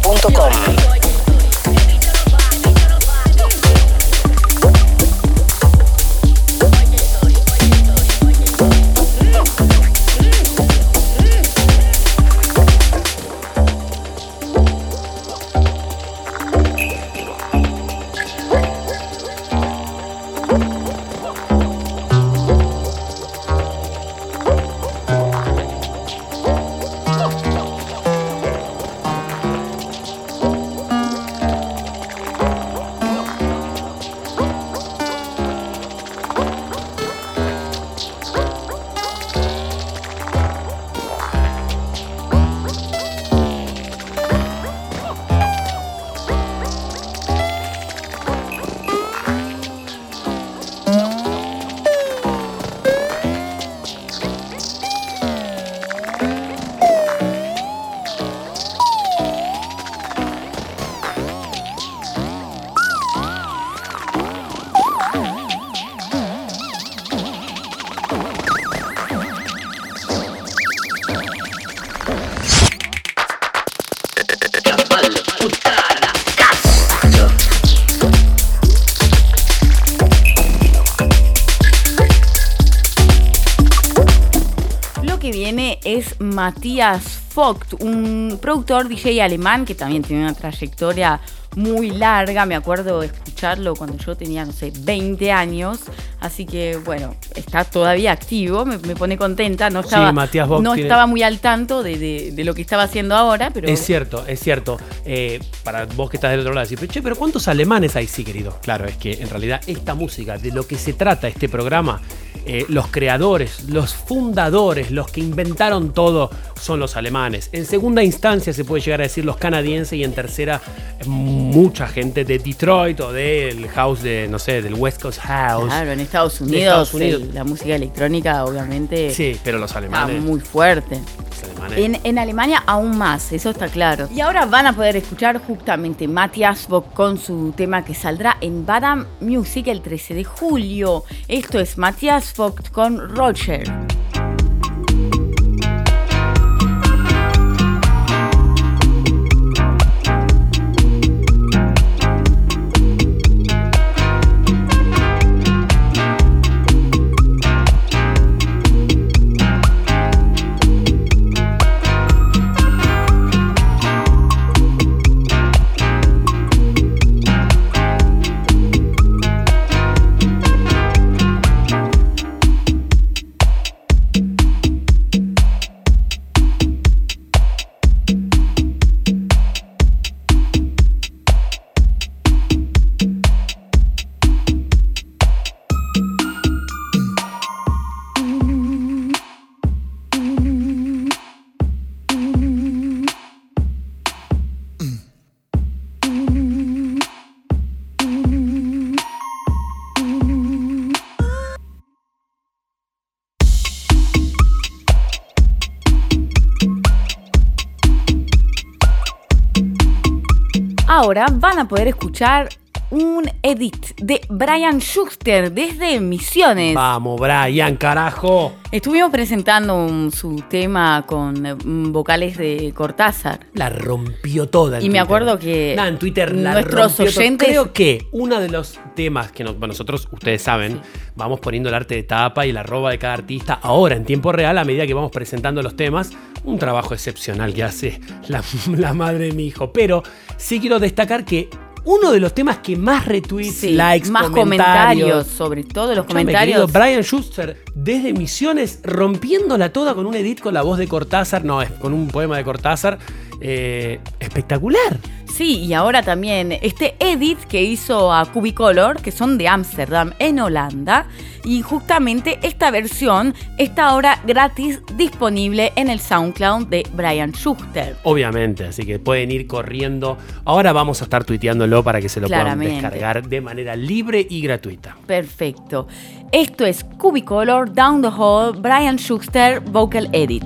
S1: aelectronica.com
S12: Matías Vogt, un productor DJ alemán que también tiene una trayectoria muy larga. Me acuerdo escucharlo cuando yo tenía, no sé, 20 años. Así que, bueno, está todavía activo, me, me pone contenta. No
S11: Sí,
S12: estaba,
S11: Matías Vogt
S12: no
S11: tiene-
S12: estaba muy al tanto de, de- de lo que estaba haciendo ahora, pero.
S11: Es cierto, es cierto. Eh, para vos que estás del otro lado, decir, che, pero ¿cuántos alemanes hay? Sí, querido. Claro, es que en realidad esta música, de lo que se trata este programa, eh, los creadores, los fundadores, los que inventaron todo, son los alemanes. En segunda instancia se puede llegar a decir los canadienses y en tercera mucha gente de Detroit o del house de, no sé, del West Coast House.
S12: Claro, en Estados Unidos,
S11: Estados Unidos.
S12: el- la música electrónica obviamente
S11: Sí, pero los
S12: está
S11: alemanes.
S12: muy fuerte.
S11: los alemanes.
S12: En, en Alemania aún más, eso está claro. Y ahora van a poder escuchar justamente Matthias Bock con su tema que saldrá en Badam Music el 13 de julio. Esto es Matthias Vogt con Roger. Ahora van a poder escuchar un edit de Brian Schuster desde Misiones.
S11: Vamos, Brian, carajo.
S12: Estuvimos presentando su tema con mm, vocales de Cortázar.
S11: La rompió toda.
S12: y me acuerdo que
S11: en Twitter
S12: nuestros oyentes.
S11: Creo que uno de los temas que nosotros, ustedes saben, vamos poniendo el arte de tapa y la roba de cada artista ahora en tiempo real a medida que vamos presentando los temas. Un trabajo excepcional que hace la, la madre de mi hijo. Pero sí quiero destacar que uno de los temas que más retweets, likes,
S12: más comentarios, sobre todo los comentarios.
S11: Brian Schuster desde Misiones rompiéndola toda con un edit con la voz de Cortázar, no, es con un poema de Cortázar eh, espectacular.
S12: Sí, y ahora también este edit que hizo a Cubicolor, que son de Ámsterdam en Holanda, y justamente esta versión está ahora gratis disponible en el SoundCloud de Brian Schuster.
S11: Obviamente, así que pueden ir corriendo. Ahora vamos a estar tuiteándolo para que se lo puedan descargar de manera libre y gratuita.
S12: Perfecto. Esto es Cubicolor Down the Hall Brian Schuster Vocal Edit.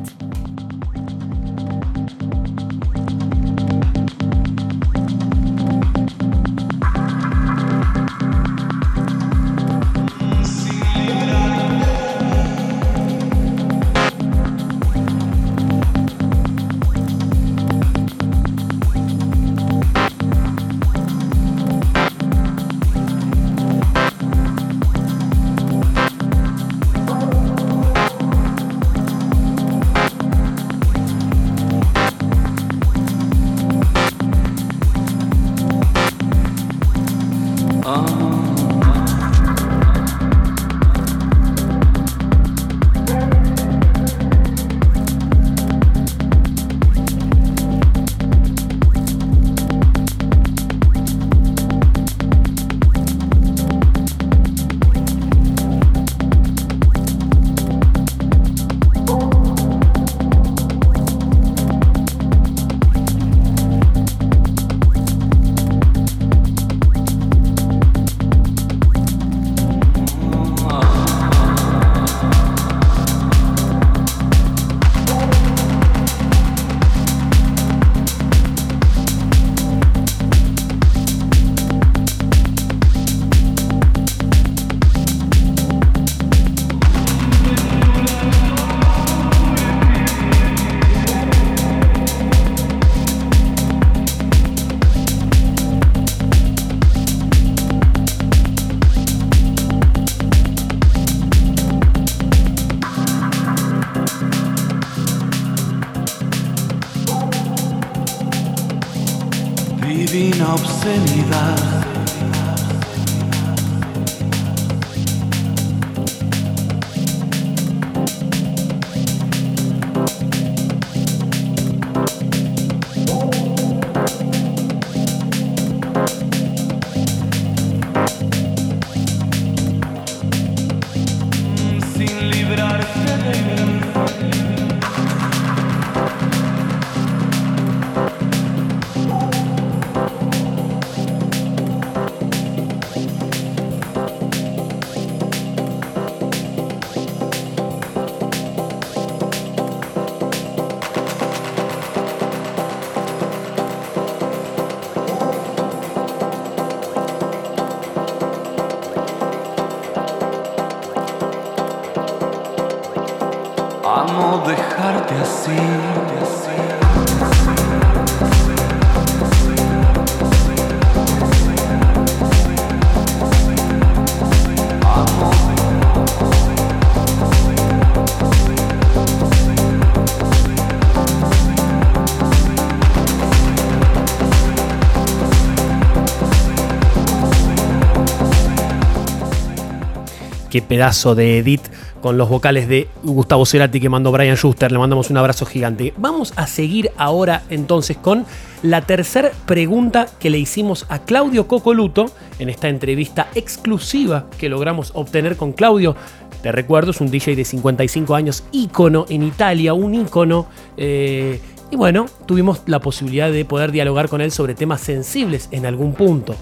S11: Pedazo de edit con los vocales de Gustavo Cerati que mandó Brian Schuster. Le mandamos un abrazo gigante. Vamos a seguir ahora entonces con la tercera pregunta que le hicimos a Claudio Cocoluto en esta entrevista exclusiva que logramos obtener con Claudio. Te recuerdo, es un DJ de 55 años, ícono en Italia, un ícono. Eh, y bueno, tuvimos la posibilidad de poder dialogar con él sobre temas sensibles en algún punto.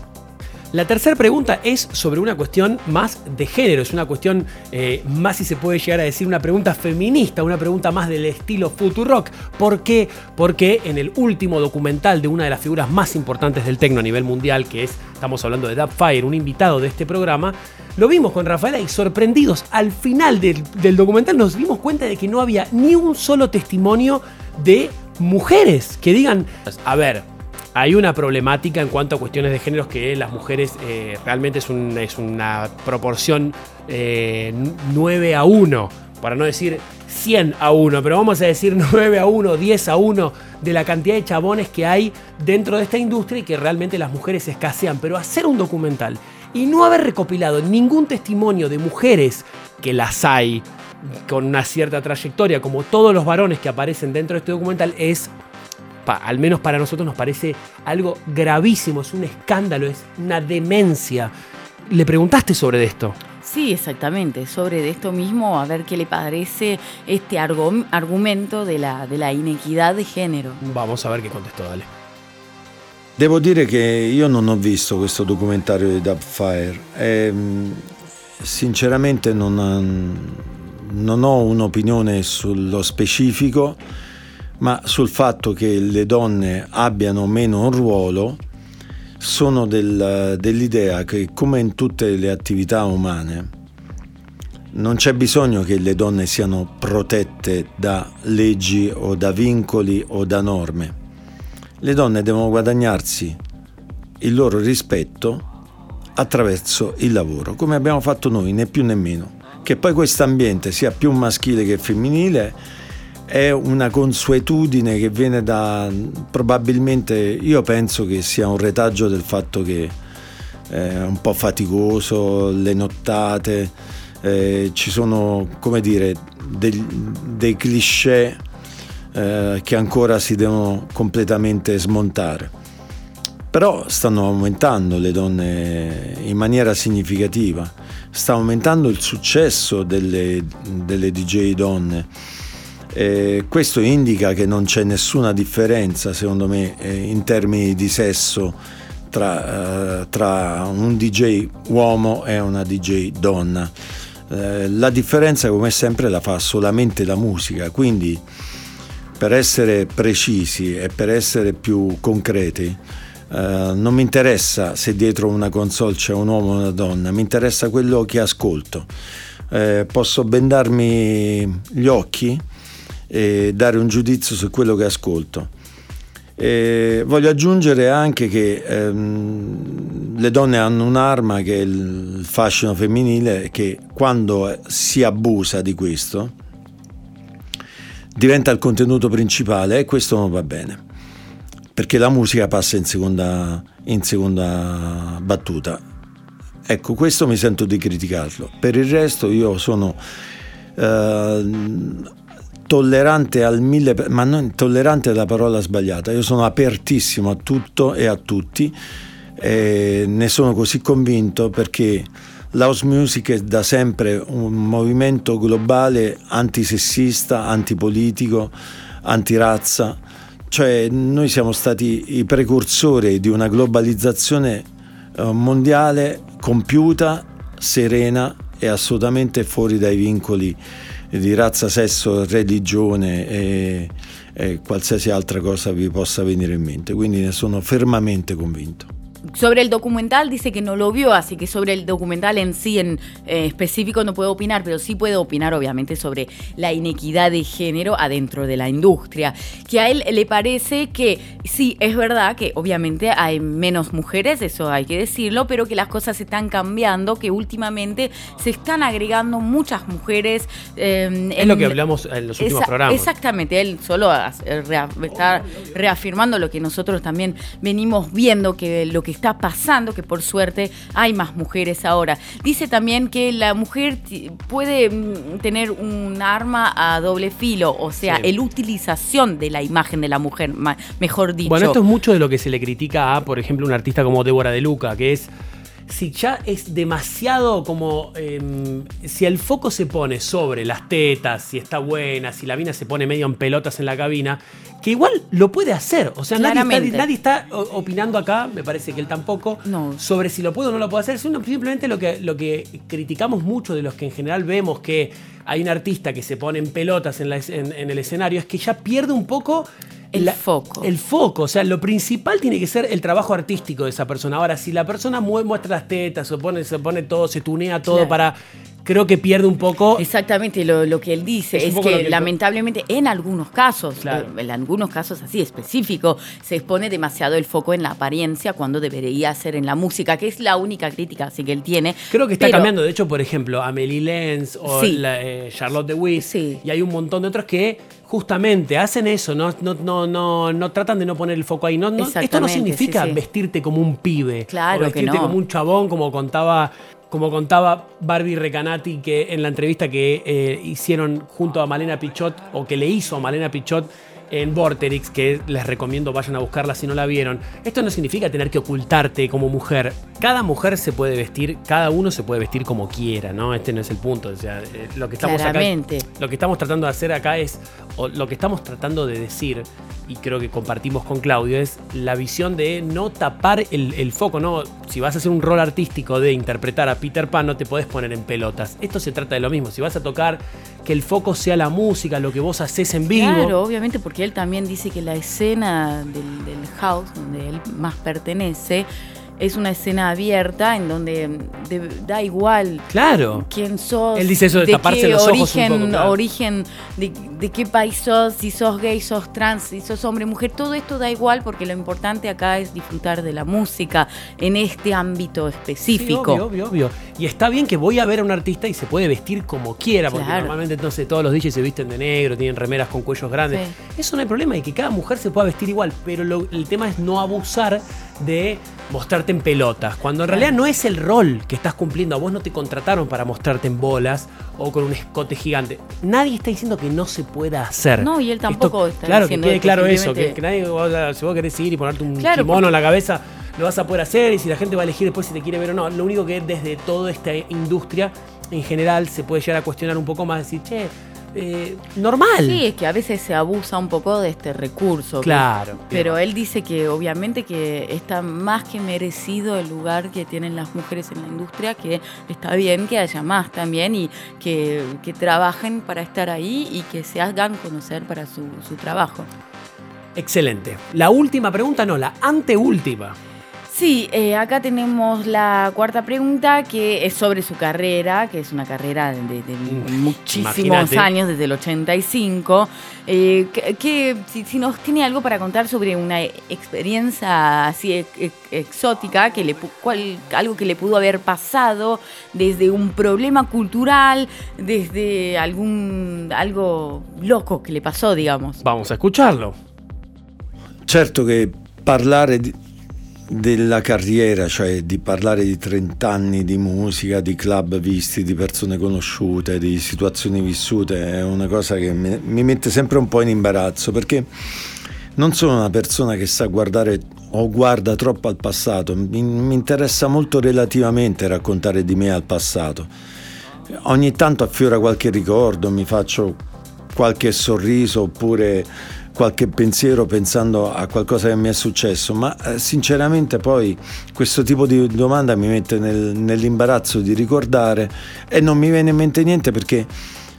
S11: La tercera pregunta es sobre una cuestión más de género, es una cuestión eh, más, si se puede llegar a decir, una pregunta feminista, una pregunta más del estilo Futurock. ¿Por qué? Porque en el último documental de una de las figuras más importantes del tecno a nivel mundial, que es, estamos hablando de Fire, un invitado de este programa, lo vimos con Rafaela y sorprendidos, al final del documental nos dimos cuenta de que no había ni un solo testimonio de mujeres que digan, a ver, hay una problemática en cuanto a cuestiones de géneros que las mujeres eh, realmente es, es, una proporción 9 eh, a 1, para no decir 100 a 1, pero vamos a decir 9 a 1, 10 a 1 de la cantidad de chabones que hay dentro de esta industria y que realmente las mujeres escasean. Pero hacer un documental y no haber recopilado ningún testimonio de mujeres que las hay con una cierta trayectoria, como todos los varones que aparecen dentro de este documental, es al menos para nosotros nos parece algo gravísimo, es un escándalo, es una demencia. ¿Le preguntaste sobre esto?
S12: Sí, exactamente, sobre esto mismo, a ver qué le parece este argumento de la, de la inequidad de género.
S11: Vamos a ver qué contestó, dale.
S4: Devo dire che io non ho visto questo documentario di Dubfire e sinceramente non, non ho un'opinione sullo specifico ma sul fatto che le donne abbiano meno un ruolo sono del, dell'idea che come in tutte le attività umane non c'è bisogno che le donne siano protette da leggi o da vincoli o da norme. Le donne devono guadagnarsi il loro rispetto attraverso il lavoro, come abbiamo fatto noi, né più né meno. Che poi questo ambiente sia più maschile che femminile è una consuetudine che viene da probabilmente io penso che sia un retaggio del fatto che è un po' faticoso, le nottate, eh, ci sono come dire dei, dei cliché eh, che ancora si devono completamente smontare. Però stanno aumentando le donne in maniera significativa, sta aumentando il successo delle, delle DJ donne eh, questo indica che non c'è nessuna differenza, secondo me, eh, in termini di sesso tra, eh, tra, un DJ uomo e una DJ donna. Eh, la differenza, come sempre, la fa solamente la musica, quindi per essere precisi e per essere più concreti, Uh, non mi interessa se dietro una console c'è un uomo o una donna, mi interessa quello che ascolto. Uh, posso bendarmi gli occhi e dare un giudizio su quello che ascolto. E voglio aggiungere anche che ehm, le donne hanno un'arma che è il fascino femminile che quando si abusa di questo diventa il contenuto principale e questo non va bene perché la musica passa in seconda, in seconda battuta. Ecco, questo mi sento di criticarlo. Per il resto io sono eh, tollerante al mille, ma non tollerante è la parola sbagliata, io sono apertissimo a tutto e a tutti, e ne sono così convinto perché l'house music è da sempre un movimento globale antisessista, antipolitico, antirazza, cioè noi siamo stati i precursori di una globalizzazione eh, mondiale compiuta, serena e assolutamente fuori dai vincoli di razza, sesso, religione e, e qualsiasi altra cosa vi possa venire in mente. Quindi ne sono fermamente convinto.
S12: Sobre el documental dice que no lo vio, así que sobre el documental en sí en eh, específico no puedo opinar, pero sí puedo opinar obviamente sobre la inequidad de género adentro de la industria. Que a él le parece que sí, es verdad que obviamente hay menos mujeres, eso hay que decirlo, pero que las cosas están cambiando, que últimamente se están agregando muchas mujeres.
S11: Eh, es lo que hablamos en los últimos programas.
S12: Exactamente, él solo está reafirmando lo que nosotros también venimos viendo, que lo que está pasando, que por suerte hay más mujeres ahora. Dice también que la mujer puede mm, tener un arma a doble filo, o sea, el utilización de la imagen de la mujer, mejor dicho.
S11: Bueno, esto es mucho de lo que se le critica a, por ejemplo, un artista como Débora de Luca, que es si ya es demasiado como. Em, si el foco se pone sobre las tetas, si está buena, si la mina se pone medio en pelotas en la cabina, que igual lo puede hacer. O sea, nadie está, nadie opinando acá, me parece que él tampoco, sobre si lo puede o no lo puede hacer. Sino simplemente lo que, lo que criticamos mucho de los que en general vemos que hay un artista que se pone en pelotas en, la es- en- en el escenario, es que ya pierde un poco
S12: El
S11: la-
S12: foco.
S11: El foco, o sea, lo principal tiene que ser el trabajo artístico de esa persona. Ahora, si la persona mue- muestra las tetas, se pone, se pone todo, se tunea todo
S12: Claro.
S11: para. Creo que pierde un poco.
S12: Exactamente, lo, lo que él dice
S11: Es
S12: que, lamentablemente en algunos casos,
S11: Claro.
S12: eh, en algunos casos así específicos, se expone demasiado el foco en la apariencia cuando debería ser en la música, que es la única crítica así que él tiene.
S11: Creo que está
S12: Pero-
S11: cambiando, de hecho, por ejemplo, Amelie Lenz o
S12: Sí.
S11: la, eh, Charlotte DeWitt, y hay un montón de otros que justamente hacen eso, no, no, no, no, no tratan de no poner el foco ahí. No, no- esto no significa
S12: sí, sí.
S11: vestirte como un pibe,
S12: Claro
S11: o vestirte como un chabón, como contaba, como contaba Barbie Recanati que en la entrevista que eh, hicieron junto a Malena Pichot, o que le hizo a Malena Pichot en Vorterix, que les recomiendo vayan a buscarla si no la vieron. Esto no significa tener que ocultarte como mujer. Cada mujer se puede vestir, cada uno se puede vestir como quiera, ¿no? Este no es el punto. O sea, eh, lo que estamos
S12: Claramente.
S11: acá. Lo que estamos tratando de hacer acá es. O lo que estamos tratando de decir, y creo que compartimos con Claudio, es la visión de no tapar el, el foco, ¿no? Si vas a hacer un rol artístico de interpretar a Peter Pan, no te podés poner en pelotas. Esto se trata de lo mismo. Si vas a tocar, que el foco sea la música, lo que vos haces en vivo.
S12: Claro, obviamente, porque él también dice que la escena del, del house, donde él más pertenece, es una escena abierta en donde de- da igual
S11: Claro.
S12: quién sos,
S11: Él dice eso de taparse
S12: qué
S11: los ojos un
S12: origen,
S11: poco, claro.
S12: origen de, de qué país sos, si sos gay, sos trans, si sos hombre, mujer, todo esto da igual porque lo importante acá es disfrutar de la música en este ámbito específico.
S11: Sí, obvio, obvio, obvio. Y está bien que voy a ver a un artista y se puede vestir como quiera, porque
S12: Claro.
S11: normalmente entonces todos los DJs se visten de negro, tienen remeras con cuellos grandes.
S12: Sí.
S11: Eso no hay problema y que cada mujer se pueda vestir igual, pero lo- el tema es no abusar de mostrarte en pelotas, cuando en realidad no es el rol que estás cumpliendo, a vos no te contrataron para mostrarte en bolas o con un escote gigante. Nadie está diciendo que no se pueda hacer.
S12: No, y él tampoco está
S11: Claro, que
S12: diciendo
S11: quede
S12: esto,
S11: claro eso, que, que nadie, si vos querés ir y ponerte un
S12: Claro,
S11: kimono
S12: porque-
S11: en la cabeza, lo vas a poder hacer y si la gente va a elegir después si te quiere ver o no. Lo único que desde toda esta industria en general se puede llegar a cuestionar un poco más, decir, che, eh, normal.
S12: Sí, es que a veces se abusa un poco de este recurso.
S11: Claro.
S12: Pero él dice que obviamente que está más que merecido el lugar que tienen las mujeres en la industria, que está bien que haya más también y que, que trabajen para estar ahí y que se hagan conocer para su, su trabajo.
S11: Excelente. La última pregunta, no, la anteúltima.
S12: Sí, eh, acá tenemos la cuarta pregunta que es sobre su carrera, que es una carrera de, de muchísimos
S11: imagínate.
S12: años, desde el 85. Eh, que, que si, si nos tiene algo para contar sobre una experiencia así ex- ex- exótica, que le, cual- algo que le pudo haber pasado desde un problema cultural, desde algún algo loco que le pasó, digamos.
S11: Vamos a escucharlo.
S4: Certo che parlare di- della carriera, cioè di parlare di 30 anni di musica, di club visti, di persone conosciute, di situazioni vissute, è una cosa che mi, mette sempre un po' in imbarazzo perché non sono una persona che sa guardare o guarda troppo al passato, mi, mi interessa molto relativamente raccontare di me al passato. Ogni tanto affiora qualche ricordo, mi faccio qualche sorriso oppure qualche pensiero pensando a qualcosa che mi è successo, ma eh, sinceramente poi questo tipo di domanda mi mette nel- nell'imbarazzo di ricordare e non mi viene in mente niente perché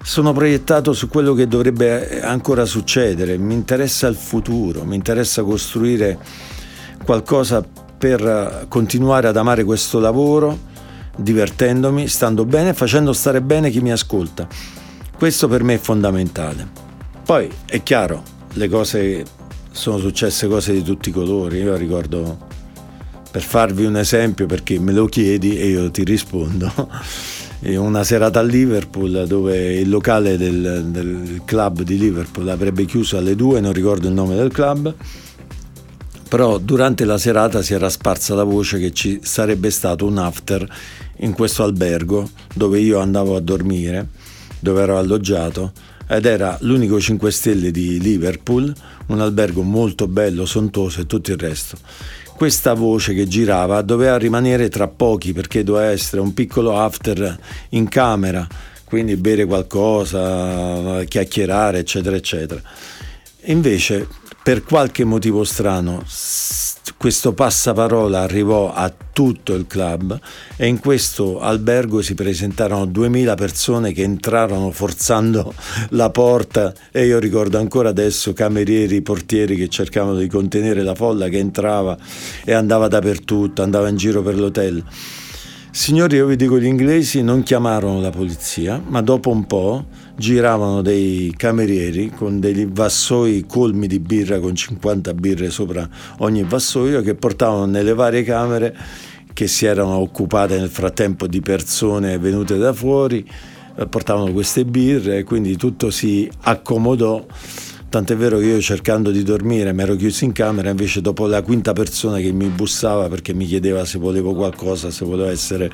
S4: sono proiettato su quello che dovrebbe eh, ancora succedere, mi interessa il futuro, mi interessa costruire qualcosa per eh, continuare ad amare questo lavoro, divertendomi, stando bene, facendo stare bene chi mi ascolta. Questo per me è fondamentale. Poi è chiaro, le cose sono successe cose di tutti i colori. Io ricordo, per farvi un esempio, perché me lo chiedi e io ti rispondo, una serata a Liverpool dove il locale del, del club di Liverpool avrebbe chiuso alle due, non ricordo il nome del club, però durante la serata si era sparsa la voce che ci sarebbe stato un after in questo albergo dove io andavo a dormire, dove ero alloggiato ed era l'unico 5 stelle di Liverpool, un albergo molto bello, sontuoso e tutto il resto. Questa voce che girava doveva rimanere tra pochi perché doveva essere un piccolo after in camera, quindi bere qualcosa, chiacchierare, eccetera, eccetera. Invece per qualche motivo strano questo passaparola arrivò a tutto il club e in questo albergo si presentarono 2000 persone che entrarono forzando la porta e io ricordo ancora adesso camerieri, portieri che cercavano di contenere la folla che entrava e andava dappertutto, andava in giro per l'hotel. Signori, io vi dico, gli inglesi non chiamarono la polizia, ma dopo un po' giravano dei camerieri con dei vassoi colmi di birra, con 50 birre sopra ogni vassoio, che portavano nelle varie camere che si erano occupate nel frattempo di persone venute da fuori, eh, portavano queste birre e quindi tutto si accomodò. Tant'è vero che io cercando di dormire mi ero chiuso in camera, invece dopo la quinta persona che mi bussava perché mi chiedeva se volevo qualcosa, se volevo essere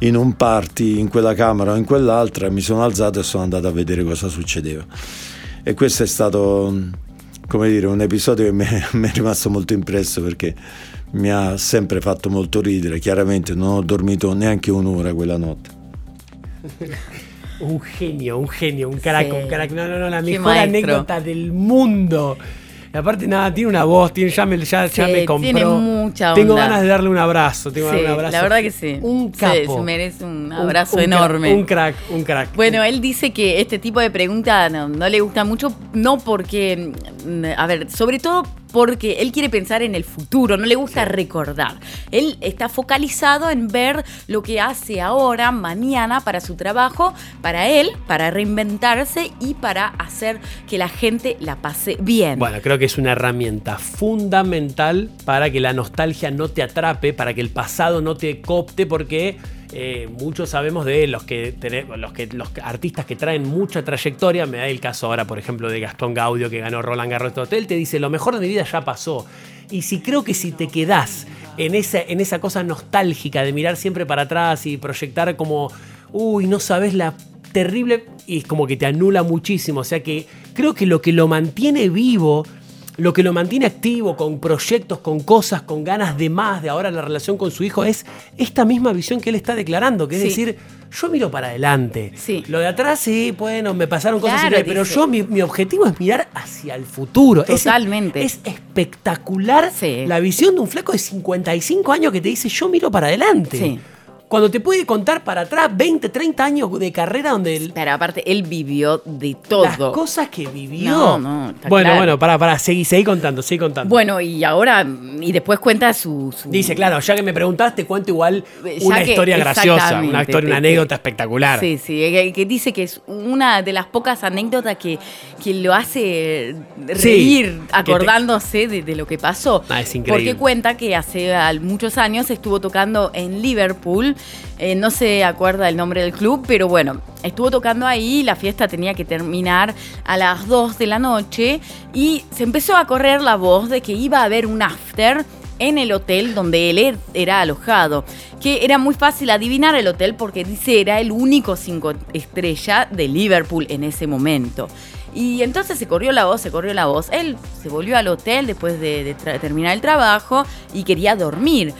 S4: in un party in quella camera o in quell'altra, mi sono alzato e sono andato a vedere cosa succedeva. E questo è stato, come dire, un episodio che mi è, mi è rimasto molto impresso perché mi ha sempre fatto molto ridere. Chiaramente non ho dormito neanche un'ora quella notte.
S11: Un genio, un genio, un crack, sí. un crack. No, no, no, la mejor anécdota del mundo. Y aparte, nada, tiene una voz, tiene, ya, me, ya, sí, ya me compró.
S12: Tiene mucha onda.
S11: Tengo ganas de darle un abrazo. Tengo
S12: sí,
S11: un abrazo.
S12: La verdad que sí.
S11: Un capo.
S12: Sí, se merece un abrazo
S11: un, un
S12: enorme.
S11: Crack, un crack, un crack.
S12: Bueno, él dice que este tipo de preguntas no, no le gusta mucho, no porque, a ver, sobre todo porque él quiere pensar en el futuro, no le gusta recordar. Él está focalizado en ver lo que hace ahora, mañana, para su trabajo, para él, para reinventarse y para hacer que la gente la pase bien.
S11: Bueno, creo que es una herramienta fundamental para que la nostalgia no te atrape, para que el pasado no te copte, porque eh, muchos sabemos de los que, los que los artistas que traen mucha trayectoria. Me da el caso ahora, por ejemplo, de Gastón Gaudio que ganó Roland Garros Hotel. Te dice: Lo mejor de mi vida ya pasó. Y si creo que si te quedás en esa, en esa cosa nostálgica de mirar siempre para atrás y proyectar como, uy, no sabes la terrible, y es como que te anula muchísimo. O sea que creo que lo que lo mantiene vivo lo que lo mantiene activo con proyectos, con cosas, con ganas de más, de ahora la relación con su hijo, es esta misma visión que él está declarando, que es
S12: Sí.
S11: decir, yo miro para adelante.
S12: Sí.
S11: Lo de atrás, sí, bueno, me pasaron cosas
S12: Claro,
S11: increíbles, pero yo, mi, mi objetivo es mirar hacia el futuro. Es-
S12: Totalmente.
S11: Es, espectacular
S12: Sí.
S11: la visión de un flaco de 55 años que te dice, yo miro para adelante.
S12: Sí.
S11: Cuando te puede contar para atrás 20, 30 años de carrera donde él,
S12: Pero aparte, él vivió de todo.
S11: las cosas que vivió.
S12: No, no, está
S11: bueno,
S12: claro.
S11: bueno, pará, pará, seguí, seguí contando, seguí contando.
S12: Bueno, y ahora, y después cuenta su... su-
S11: Dice, claro, ya que me preguntaste, cuento igual
S12: Ya
S11: una
S12: que-
S11: historia graciosa,
S12: exactamente,
S11: una historia, una
S12: te- te-
S11: anécdota espectacular.
S12: Sí, sí, que, que dice que es una de las pocas anécdotas que, que lo hace reír
S11: que te-
S12: acordándose de, de lo que pasó.
S11: Ah, es increíble.
S12: Porque cuenta que hace al- muchos años estuvo tocando en Liverpool, eh, no se acuerda el nombre del club, pero bueno, estuvo tocando ahí, la fiesta tenía que terminar a las 2 de la noche y se empezó a correr la voz de que iba a haber un after en el hotel donde él er- era alojado, que era muy fácil adivinar el hotel porque dice era el único cinco estrella de Liverpool en ese momento. Y entonces se corrió la voz, se corrió la voz. Él se volvió al hotel después de, terminar el trabajo y quería dormir.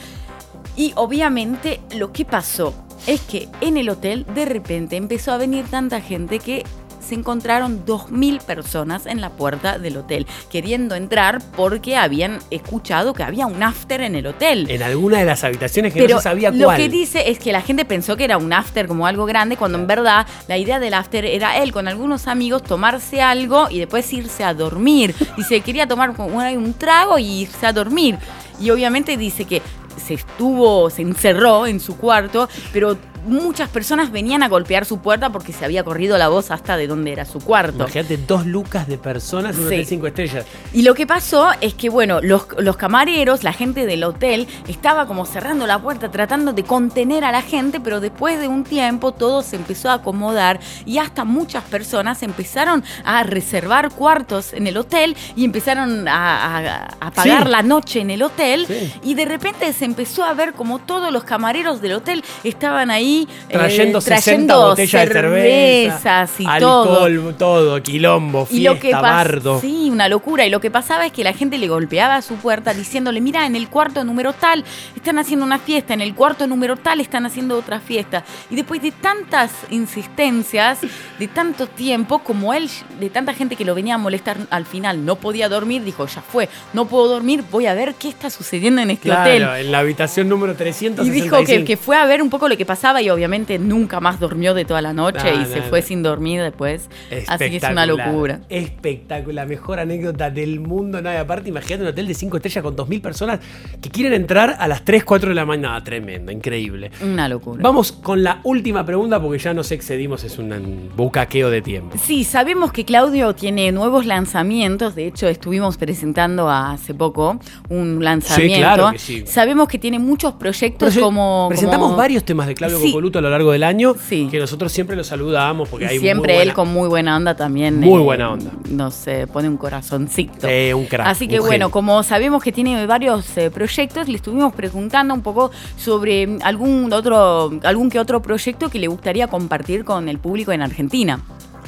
S12: Y obviamente lo que pasó es que en el hotel de repente empezó a venir tanta gente que se encontraron 2.000 personas en la puerta del hotel queriendo entrar porque habían escuchado que había un after en el hotel.
S11: En alguna de las habitaciones que
S12: Pero
S11: no se sabía
S12: lo
S11: cuál.
S12: que dice es que la gente pensó que era un after como algo grande, cuando en verdad la idea del after era él con algunos amigos tomarse algo y después irse a dormir. Dice, quería tomar un trago y irse a dormir. Y obviamente dice que se estuvo, se encerró en su cuarto, pero muchas personas venían a golpear su puerta porque se había corrido la voz hasta de dónde era su cuarto.
S11: Imagínate dos lucas de personas en un
S12: Sí.
S11: hotel cinco estrellas.
S12: Y lo que pasó es que, bueno, los, los camareros, la gente del hotel, estaba como cerrando la puerta, tratando de contener a la gente, pero después de un tiempo todo se empezó a acomodar y hasta muchas personas empezaron a reservar cuartos en el hotel y empezaron a, a- a pagar
S11: Sí.
S12: la noche en el hotel.
S11: Sí.
S12: Y de repente se empezó a ver como todos los camareros del hotel estaban ahí ahí
S11: eh, trayendo, 60 botellas de cerveza,
S12: y
S11: alcohol, todo. quilombo, fiesta, y lo que bardo.
S12: Sí, una locura. Y lo que pasaba es que la gente le golpeaba a su puerta diciéndole, mira, en el cuarto número tal están haciendo una fiesta, en el cuarto número tal están haciendo otra fiesta. Y después de tantas insistencias, de tanto tiempo, como él, de tanta gente que lo venía a molestar al final, no podía dormir, dijo, ya fue, no puedo dormir, voy a ver qué está sucediendo en este hotel.
S11: en la habitación número 365.
S12: Y dijo que, que, fue a ver un poco lo que pasaba y obviamente nunca más durmió de toda la noche y se fue sin dormir después. Así que es una locura.
S11: Espectacular, mejor anécdota del mundo. Nada, aparte, imagínate un hotel de 5 estrellas con 2.000 personas que quieren entrar a las 3, 4 de la mañana. tremendo, increíble.
S12: Una locura.
S11: Vamos con la última pregunta porque ya nos excedimos, es un bucaqueo de tiempo.
S12: Sí, sabemos que Claudio tiene nuevos lanzamientos. De hecho, estuvimos presentando hace poco un lanzamiento. Sí, claro que sí. Sabemos que tiene muchos proyectos como.
S11: Presentamos varios temas de Claudio sí. A lo largo del año que nosotros siempre lo saludamos porque hay
S12: Siempre él con muy buena onda también.
S11: Muy eh, buena onda.
S12: Nos pone un corazoncito.
S11: un crack.
S12: Así que bueno, como sabemos que tiene varios eh, proyectos, le estuvimos preguntando un poco sobre algún otro, algún que otro proyecto que le gustaría compartir con el público en Argentina.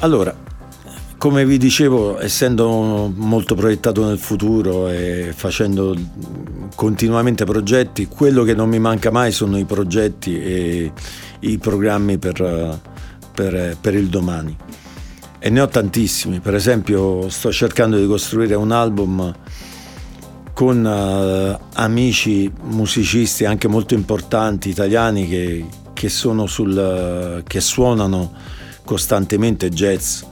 S4: Allora, come vi dicevo, essendo molto proiettato nel futuro e facendo continuamente progetti, quello che non mi manca mai sono i progetti e i programmi per, per, per il domani. E ne ho tantissimi, per esempio sto cercando di costruire un album con uh, amici musicisti anche molto importanti italiani che, che, sul, uh, che suonano costantemente jazz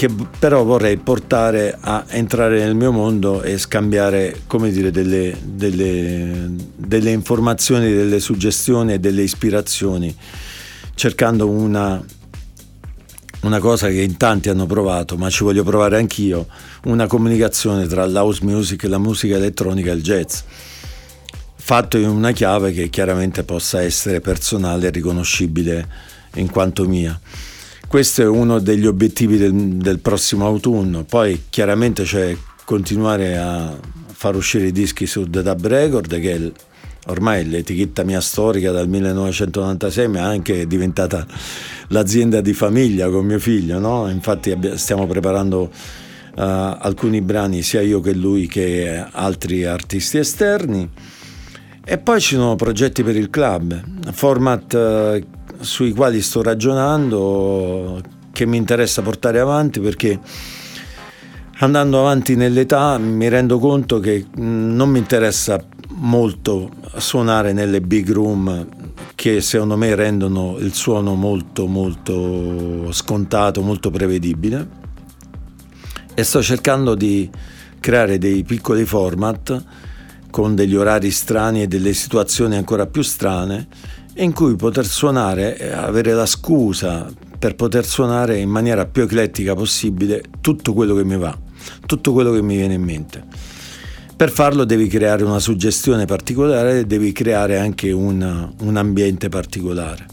S4: che però vorrei portare a entrare nel mio mondo e scambiare, come dire, delle, delle, delle informazioni, delle suggestioni e delle ispirazioni, cercando una, una cosa che in tanti hanno provato, ma ci voglio provare anch'io, una comunicazione tra l'house music, la musica elettronica e il jazz, fatto in una chiave che chiaramente possa essere personale e riconoscibile in quanto mia questo è uno degli obiettivi del, del prossimo autunno. Poi chiaramente c'è continuare a far uscire i dischi su The Dub Record, che è ormai l'etichetta mia storica dal 1996, ma è anche diventata l'azienda di famiglia con mio figlio. No? Infatti stiamo preparando uh, alcuni brani, sia io che lui, che altri artisti esterni. E poi ci sono progetti per il club, format uh, sui quali sto ragionando, che mi interessa portare avanti perché andando avanti nell'età mi rendo conto che non mi interessa molto suonare nelle big room che secondo me rendono il suono molto molto scontato, molto prevedibile. E sto cercando di creare dei piccoli format con degli orari strani e delle situazioni ancora più strane in cui poter suonare, e avere la scusa per poter suonare in maniera più eclettica possibile tutto quello che mi va, tutto quello che mi viene in mente. Per farlo devi creare una suggestione particolare, devi creare anche un, un ambiente particolare.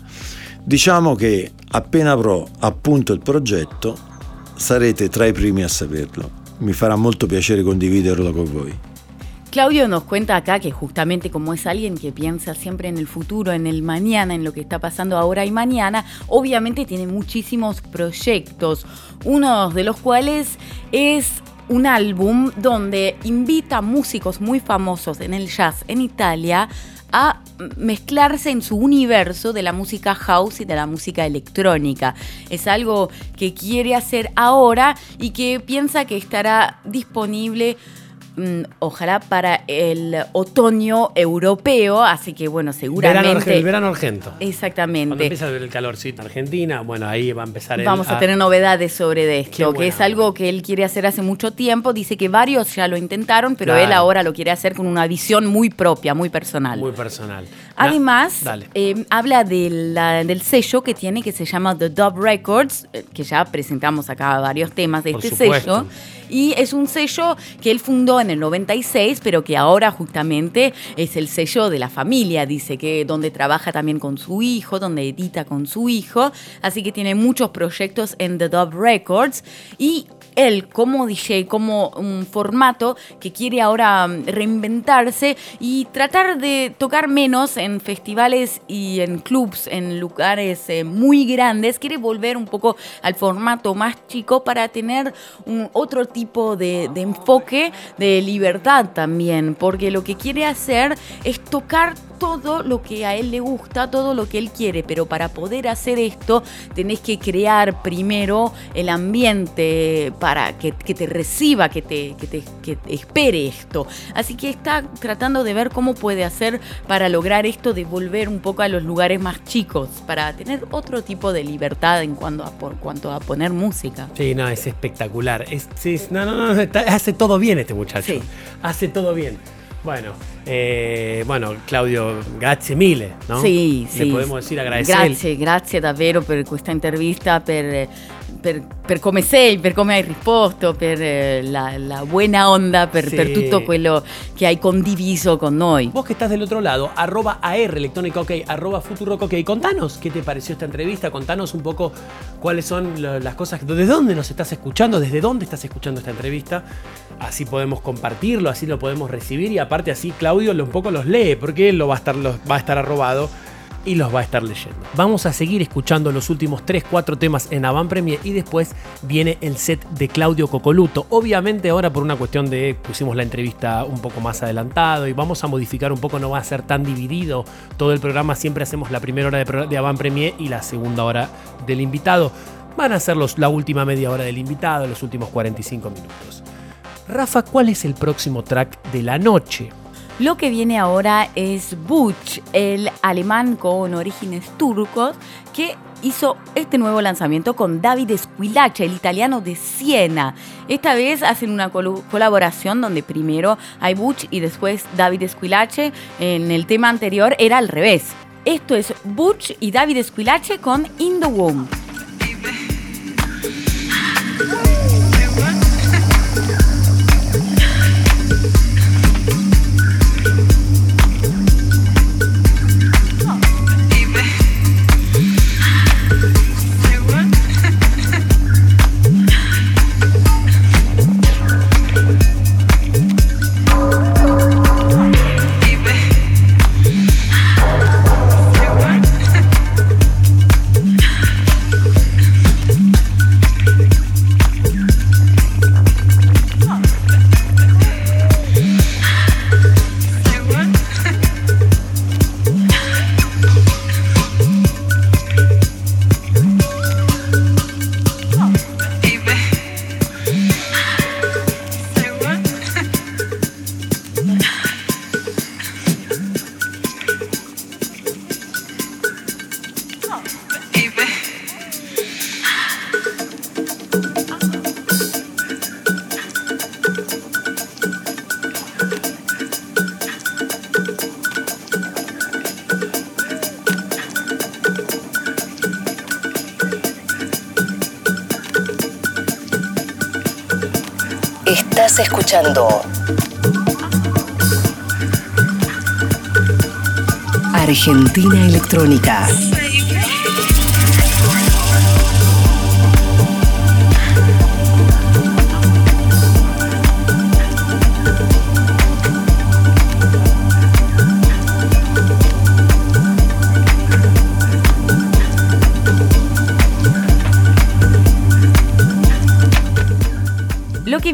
S4: Diciamo che appena avrò appunto il progetto sarete tra i primi a saperlo. Mi farà molto piacere condividerlo con voi.
S12: Claudio nos cuenta acá que justamente como es alguien que piensa siempre en el futuro, en el mañana, en lo que está pasando ahora y mañana, obviamente tiene muchísimos proyectos, uno de los cuales es un álbum donde invita a músicos muy famosos en el jazz en Italia a mezclarse en su universo de la música house y de la música electrónica. Es algo que quiere hacer ahora y que piensa que estará disponible ojalá para el otoño europeo, así que bueno, seguramente...
S11: el verano argento.
S12: Exactamente.
S11: Cuando empieza a ver el calorcito en Argentina, bueno, ahí va a empezar...
S12: Vamos a, tener novedades sobre esto, que es algo que él quiere hacer hace mucho tiempo. Dice que varios ya lo intentaron, pero él ahora lo quiere hacer con una visión muy propia, muy personal.
S11: Muy personal.
S12: Además, eh, habla del sello que tiene que se llama The Dub Records, eh, que ya presentamos acá varios temas de este sello. Y es un sello que él fundó en el 96, pero que ahora justamente es el sello de la familia, dice que donde trabaja también con su hijo, donde edita con su hijo, así que tiene muchos proyectos en The Dub Records. Y él como DJ, como un formato que quiere ahora mm, reinventarse y tratar de tocar menos en festivales y en clubs, en lugares eh, muy grandes, quiere volver un poco al formato más chico para tener un otro tipo de, de enfoque de libertad también, porque lo que quiere hacer es tocar todo lo que a él le gusta, todo lo que él quiere, pero para poder hacer esto tenés que crear primero el ambiente para que, te reciba, que te, que te, espere esto. Así que está tratando de ver cómo puede hacer para lograr esto de volver un poco a los lugares más chicos, para tener otro tipo de libertad en cuanto a, por cuanto a poner música.
S11: Sí, no, es espectacular. Es, no, no, no, hace todo bien este muchacho. Sí. Hace todo bien. Bueno, eh, bueno, Claudio, grazie mille, no?
S12: Sì,
S11: Le podemos decir agradecer.
S12: Grazie, grazie davvero per questa intervista, per per, per, come sei, per come hai risposto, per eh, la, la, buena onda, per, sí. per, tutto quello che hai condiviso con noi.
S11: Vos que estás del otro lado, arroba AR electrónica ok, arroba Futurock ok, contanos qué te pareció esta entrevista, contanos un poco cuáles son las cosas, desde dónde nos estás escuchando, desde dónde estás escuchando esta entrevista, así podemos compartirlo, así lo podemos recibir y aparte así Claudio un poco los lee, porque él lo va a estar, va a estar arrobado y los va a estar leyendo. Vamos a seguir escuchando los últimos 3-4 temas en Avant Premier y después viene el set de Claudio Cocoluto. Obviamente ahora por una cuestión de pusimos la entrevista un poco más adelantado y vamos a modificar un poco, no va a ser tan dividido todo el programa, siempre hacemos la primera hora de, de Avant Premier y la segunda hora del invitado. Van a ser los, la última media hora del invitado, los últimos 45 minutos. Rafa, ¿cuál es el próximo track de la noche?
S12: Lo que viene ahora es Butch, el alemán con orígenes turcos, que hizo este nuevo lanzamiento con David Squillace, el italiano de Siena. Esta vez hacen una colaboración donde primero hay Butch y después David Squillace. En el tema anterior era al revés. Esto es Butch y David Squillace con In the Womb.
S1: Argentina Electrónica.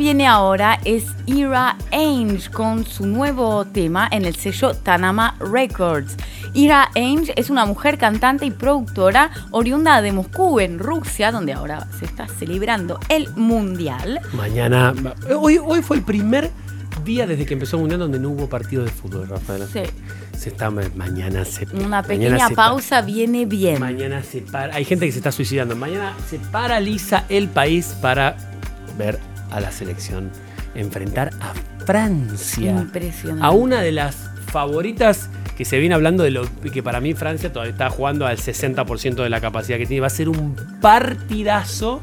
S1: viene ahora es Ira Ainge con su nuevo tema en el sello Tanama Records. Ira Ainge es una mujer cantante y productora oriunda de Moscú, en Rusia, donde ahora se está celebrando el Mundial.
S11: Mañana, hoy, hoy fue el primer día desde que empezó el Mundial donde no hubo partido de fútbol, Rafael.
S12: Sí.
S11: Se está, mañana se
S12: Una pequeña pausa viene bien.
S11: Mañana se para. Hay gente que se está suicidando. Mañana se paraliza el país para ver a la selección enfrentar a Francia.
S12: Impresionante.
S11: A una de las favoritas que se viene hablando de lo que para mí Francia todavía está jugando al 60% de la capacidad que tiene. Va a ser un partidazo.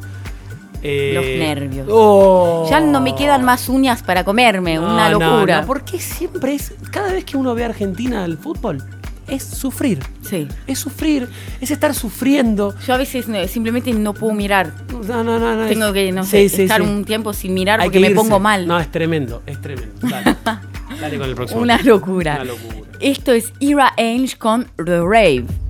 S12: Eh, Los nervios. Oh. Ya no me quedan más uñas para comerme, una locura.
S11: No, porque siempre es. Cada vez que uno ve a Argentina al fútbol, es sufrir.
S12: Sí.
S11: Es sufrir, es estar sufriendo.
S12: Yo a veces simplemente no puedo mirar.
S11: No, no, no. no
S12: Tengo que, no sé, estar un tiempo sin mirar porque me pongo mal.
S11: No, es tremendo, es tremendo. Dale, Dale con el próximo.
S12: Una locura.
S11: Una locura.
S12: Esto es Ira Ainge con The Rave.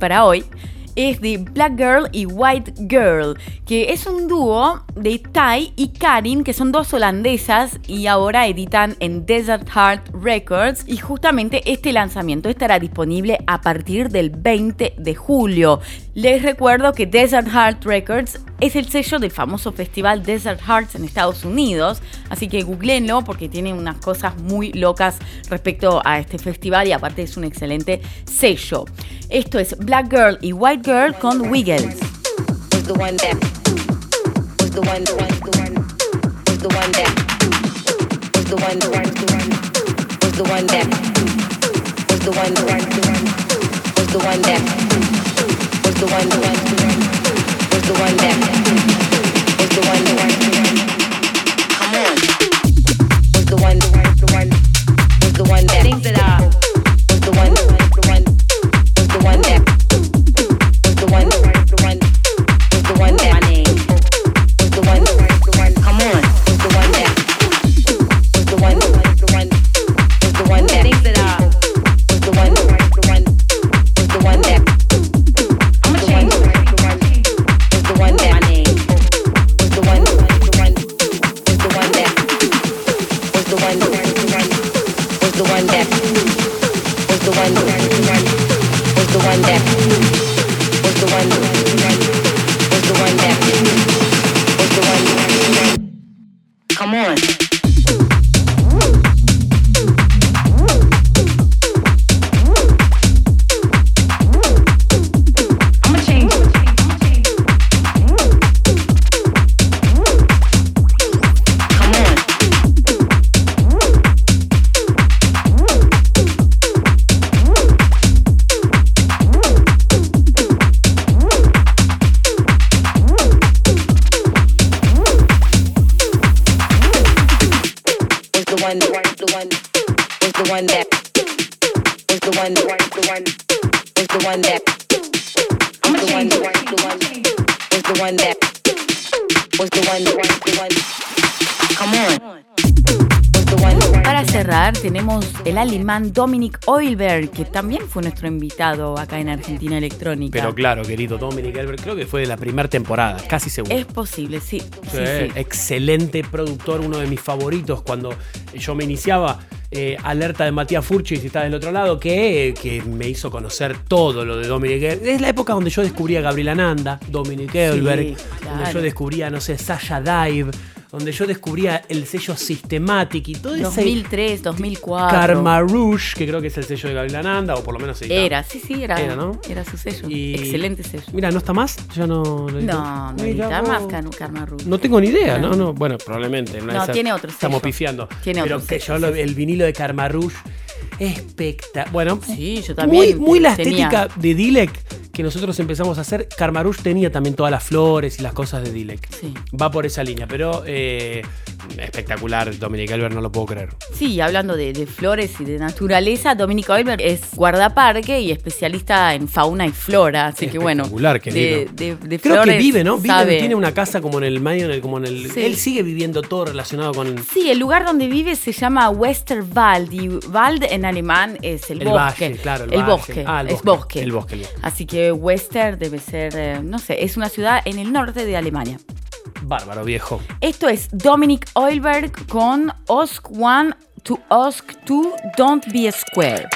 S12: Para hoy es de Black Girl y White Girl, que es un dúo de Tai y Karin, que son dos holandesas y ahora editan en Desert Heart Records. Y justamente este lanzamiento estará disponible a partir del 20 de julio. Les recuerdo que Desert Heart Records es el sello del famoso festival Desert Hearts en Estados Unidos, así que googleenlo porque tiene unas cosas muy locas respecto a este festival y aparte es un excelente sello. Esto es Black Girl y White Girl con Wiggles. the one that one was the one that alemán Dominic Oilberg, que también fue nuestro invitado acá en Argentina Electrónica.
S11: Pero claro, querido Dominic Oilberg, creo que fue de la primera temporada, casi seguro.
S12: Es posible, sí.
S11: Excelente productor, uno de mis favoritos cuando yo me iniciaba. Eh, alerta de Matías Furchi, si está del otro lado, que, que, me hizo conocer todo lo de Dominic Oilberg. Es la época donde yo descubría a Gabriela Nanda, Dominic Oilberg, donde yo descubría, no sé, Sasha Dive donde yo descubría el sello Systematic y todo
S12: 2003, 2004.
S11: Karma Rouge, que creo que es el sello de Gabriela Nanda, o por lo menos
S12: Era, sí, sí, era. Era, ¿no? Era su sello. Excelente sello.
S11: Mira, ¿no está más?
S12: Ya no. No, no está más Karma Rouge.
S11: No tengo ni idea, ¿no? no, bueno, probablemente.
S12: No, tiene otro sello.
S11: Estamos pifiando. Tiene Pero que yo el vinilo de Karma Rouge espectacular. Bueno,
S12: sí, yo también.
S11: Muy, muy la estética de Dilek que nosotros empezamos a hacer, Karmarush tenía también todas las flores y las cosas de Dilek. Sí. Va por esa línea, pero eh, espectacular, Dominic Elber, no lo puedo creer.
S12: Sí, hablando de, flores y de naturaleza, Dominic Elber es guardaparque y especialista en fauna y flora, así que bueno.
S11: De, de, Creo que vive, ¿no? Vive, tiene una casa como en el medio, en el, como en el. Él sigue viviendo todo relacionado con.
S12: Sí, el lugar donde vive se llama Westerwald y Wald en alemán es el, bosque.
S11: claro,
S12: el, bosque.
S11: Ah,
S12: es bosque.
S11: El bosque.
S12: Así que Wester debe ser, eh, no sé, es una ciudad en el norte de Alemania.
S11: Bárbaro, viejo.
S12: Esto es Dominic Oilberg con Ask One to Ask Two, Don't Be a Square.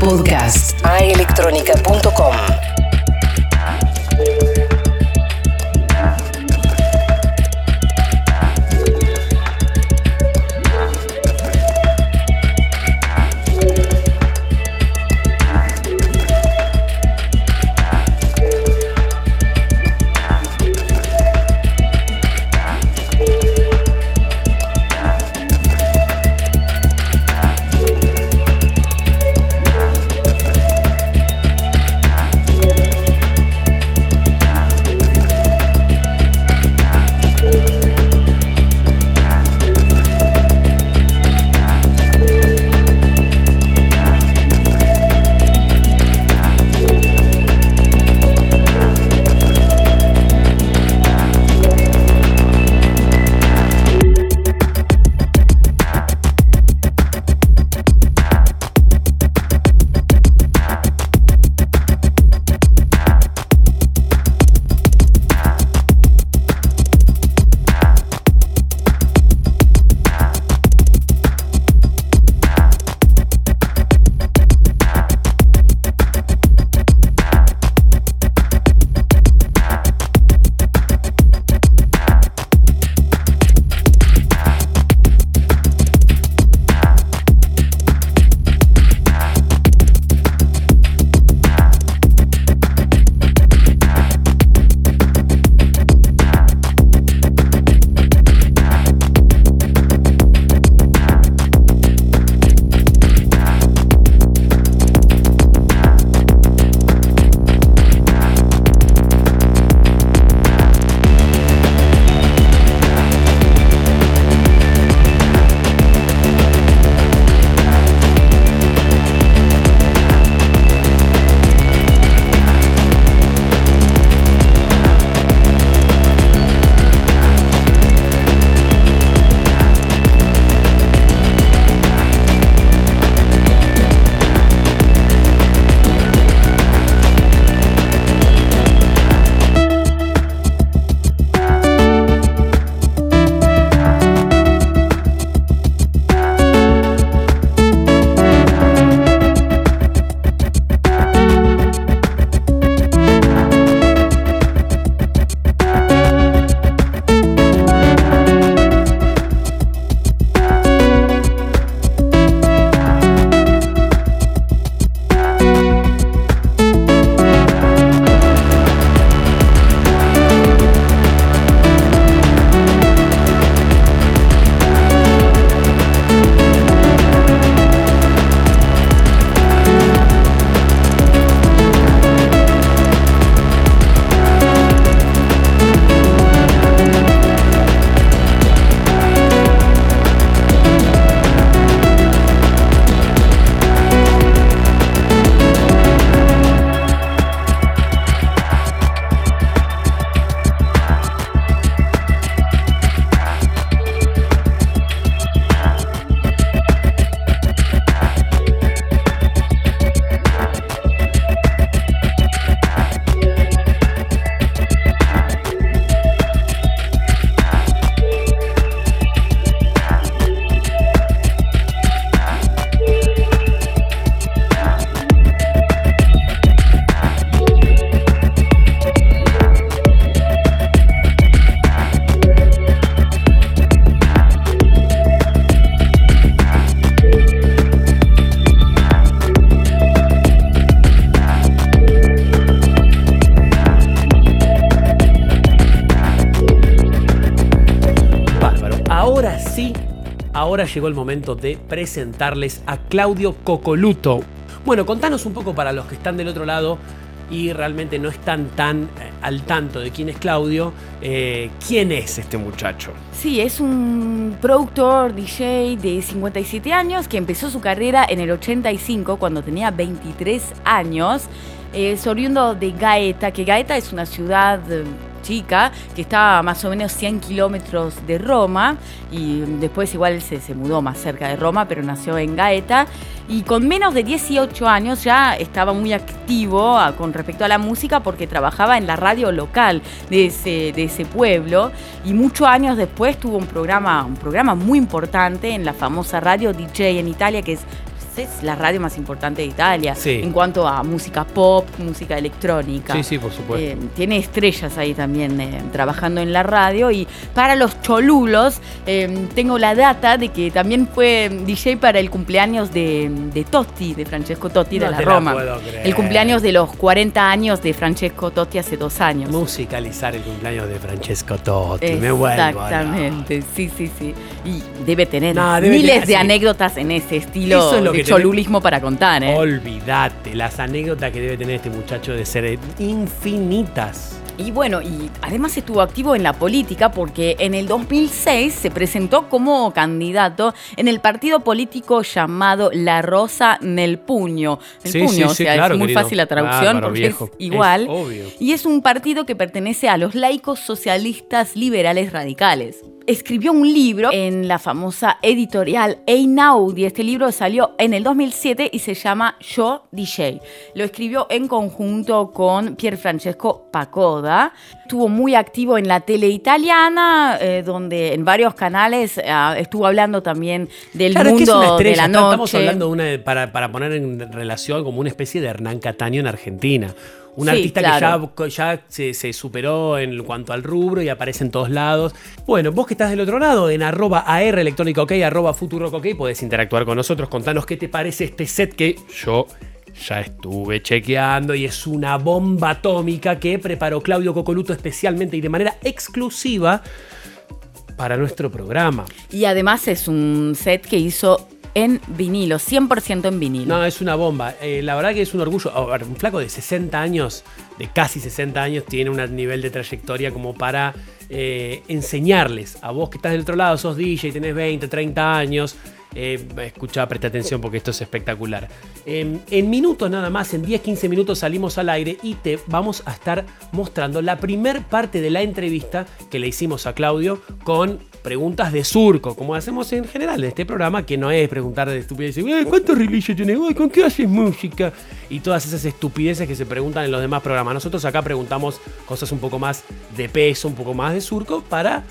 S1: Podcast aelectronica.com
S11: sí, llegó el momento de presentarles a Claudio Cocoluto. Bueno, contanos un poco para los que están del otro lado y realmente no están tan eh, al tanto de quién es Claudio, eh, ¿quién es este muchacho?
S12: Sí, es un productor, DJ de 57 años que empezó su carrera en el 85 cuando tenía 23 años. Es oriundo de Gaeta, que Gaeta es una ciudad eh, chica que está a más o menos 100 kilómetros de Roma y después igual se, se mudó más cerca de Roma, pero nació en Gaeta. Y con menos de 18 años ya estaba muy activo ah, con respecto a la música porque trabajaba en la radio local de ese, de ese pueblo. Y muchos años después tuvo un programa, un programa muy importante en la famosa radio DJ en Italia que es es la radio más importante de Italia en cuanto a música pop, música electrónica.
S11: Sí, sí, por supuesto.
S12: Eh, tiene estrellas ahí también eh, trabajando en la radio. Y para los cholulos, eh, tengo la data de que también fue DJ para el cumpleaños de, Totti, de Francesco Totti de la Roma. el cumpleaños de los 40 años de Francesco Totti hace dos años.
S11: Musicalizar el cumpleaños de Francesco Totti, me
S12: vuelvo. Exactamente, sí, sí, sí. Y debe tener miles de anécdotas en ese estilo. Eso es lo que cholulismo para contar, ¿eh?
S11: Olvídate, las anécdotas que debe tener este muchacho de ser infinitas.
S12: Y bueno, y además estuvo activo en la política porque en el 2006 se presentó como candidato en el partido político llamado La Rosa Nel Puño. El puño, o sea, es muy fácil la traducción porque es igual. y es un partido que pertenece a los laicos socialistas liberales radicales escribió un libro en la famosa editorial Einaudi. Este libro salió en el 2007 y se llama Yo DJ. Lo escribió en conjunto con Pier Francesco Pacoda. Estuvo muy activo en la tele italiana, eh, donde en varios canales ah, estuvo hablando también del mundo de la noche.
S11: Estamos hablando de una, para, para poner en relación como una especie de Hernán Cataño en Argentina. Un artista que ya, se, superó en cuanto al rubro y aparece en todos lados. Bueno, vos que estás del otro lado, en arroba AR electrónica OK, arroba futuro OK, podés interactuar con nosotros, contanos qué te parece este set que yo ya estuve chequeando y es una bomba atómica que preparó Claudio Cocoluto especialmente y de manera exclusiva para nuestro programa.
S12: Y además es un set que hizo en vinilo, 100% en vinilo.
S11: No, es una bomba. Eh, la verdad que es un orgullo. un flaco de 60 años, de casi 60 años, tiene un nivel de trayectoria como para eh, enseñarles a vos que estás del otro lado, sos DJ, tenés 20, 30 años, eh, escucha, presta atención porque esto es espectacular. Em, en minutos nada más, en 10-15 minutos salimos al aire y te vamos a estar mostrando la primer parte de la entrevista que le hicimos a Claudio con preguntas de surco, como hacemos en general en este programa, que no es preguntar de estupideces, ¿cuántos releases tienes? ¿Con qué haces música? Y todas esas estupideces que se preguntan en los demás programas. Nosotros acá preguntamos cosas un poco más de peso, un poco más de surco, para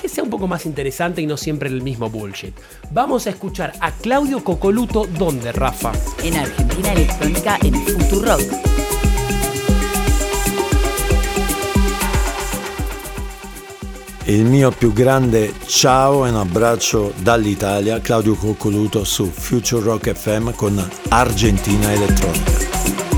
S11: que sea un poco más interesante y no siempre el mismo bullshit. Vamos a escuchar a Claudio Cocoluto, ¿dónde, Rafa?
S12: En Argentina Electrónica en Futurock.
S4: Il mio più grande ciao e un abbraccio dall'Italia, Claudio Coccoluto su Future Rock FM con Argentina Elettronica.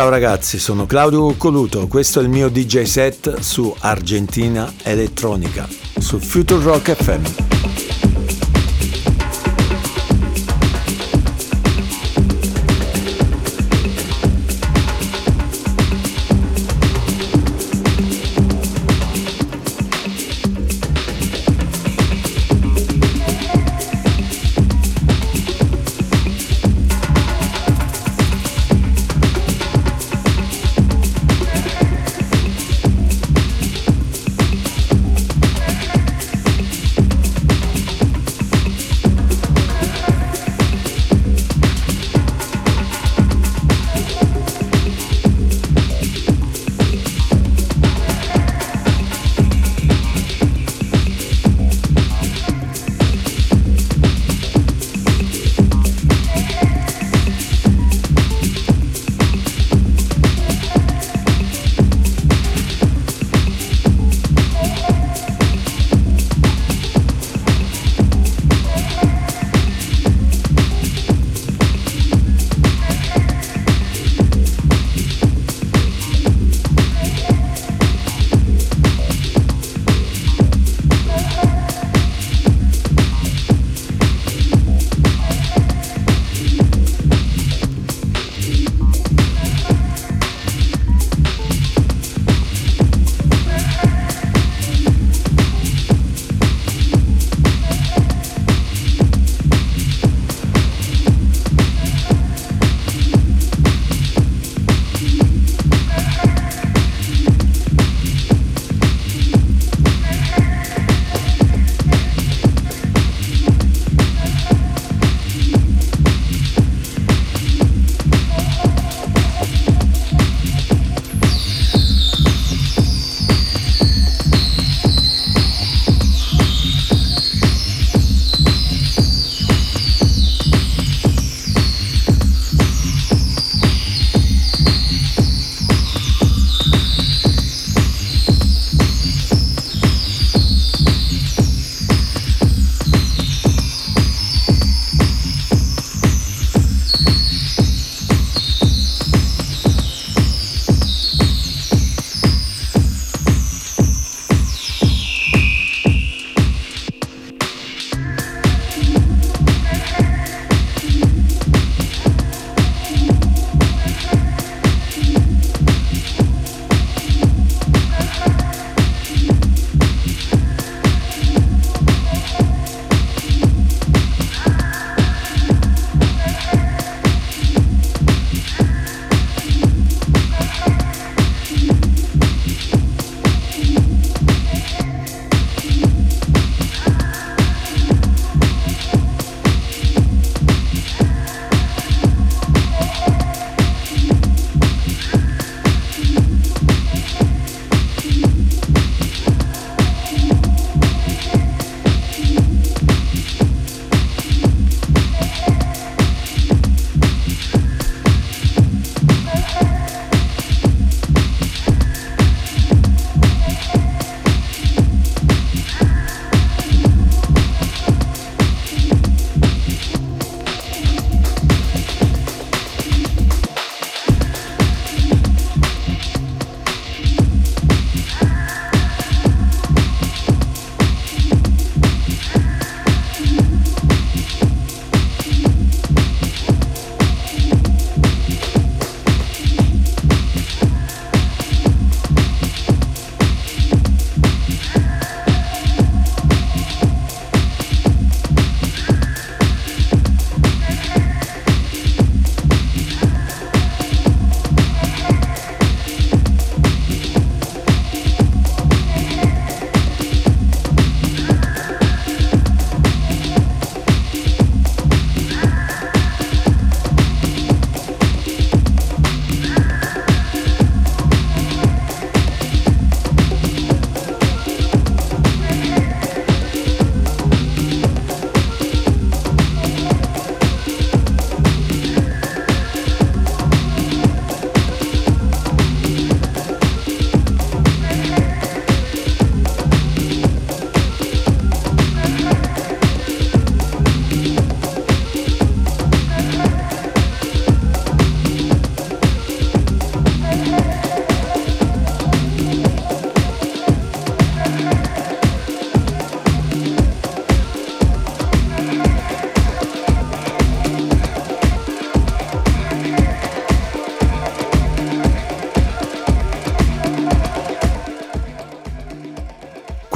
S4: Ciao ragazzi, sono Claudio Coluto, questo è il mio DJ set su Argentina Elettronica, su Future Rock FM.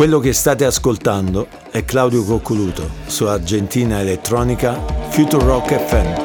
S4: Quello che state ascoltando è Claudio Coccoluto su Argentina Elettronica Future Rock FM.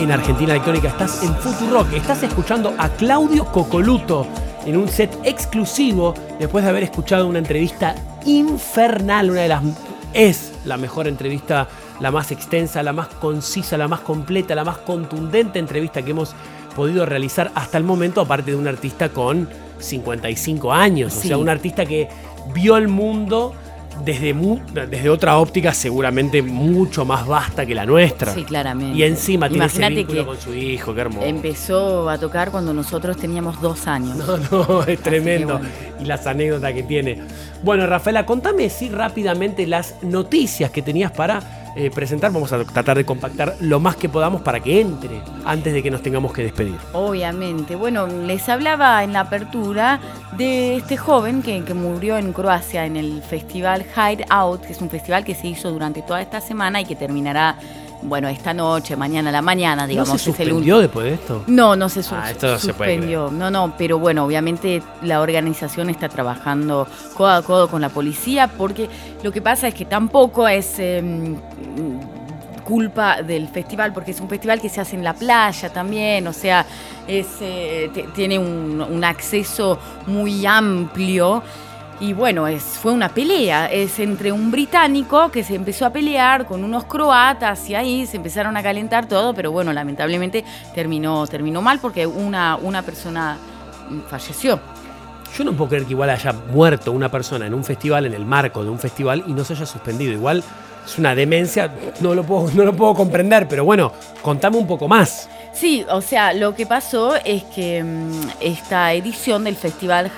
S11: En Argentina Electrónica, estás en Futurock, estás escuchando a Claudio Cocoluto en un set exclusivo después de haber escuchado una entrevista infernal, una de las es la mejor entrevista, la más extensa, la más concisa, la más completa, la más contundente entrevista que hemos podido realizar hasta el momento, aparte de un artista con 55 años, o sea, un artista que vio el mundo desde, desde otra óptica seguramente mucho más vasta que la nuestra.
S1: Sí, claramente.
S11: Y encima tiene ese vínculo con su hijo, qué hermoso.
S1: Empezó a tocar cuando nosotros teníamos dos años.
S11: No, no, es tremendo. Y las anécdotas que tiene. Bueno, Rafaela, contame sí rápidamente las noticias que tenías para eh, presentar, vamos a tratar de compactar lo más que podamos para que entre antes de que nos tengamos que despedir.
S12: Obviamente. Bueno, les hablaba en la apertura de este joven que, que murió en Croacia en el festival Hide Out, que es un festival que se hizo durante toda esta semana y que terminará bueno, esta noche, mañana a la mañana, digamos.
S11: ¿No se suspendió después de esto?
S12: No, no se
S11: ah, esto no
S12: suspendió. Se no, no, pero bueno, obviamente la organización está trabajando codo a codo con la policía porque lo que pasa es que tampoco es... Em, culpa del festival, porque es un festival que se hace en la playa también, o sea, es, eh, tiene un, un acceso muy amplio y bueno, es, fue una pelea. Es entre un británico que se empezó a pelear con unos croatas y ahí se empezaron a calentar todo, pero bueno, lamentablemente terminó, terminó mal porque una, una persona falleció.
S11: Yo no puedo creer que igual haya muerto una persona en un festival, en el marco de un festival, y no se haya suspendido. Igual es una demencia, no lo puedo, no lo puedo comprender, pero bueno, contame un poco más.
S12: Sí, o sea, lo que pasó es que mm, esta edición del festival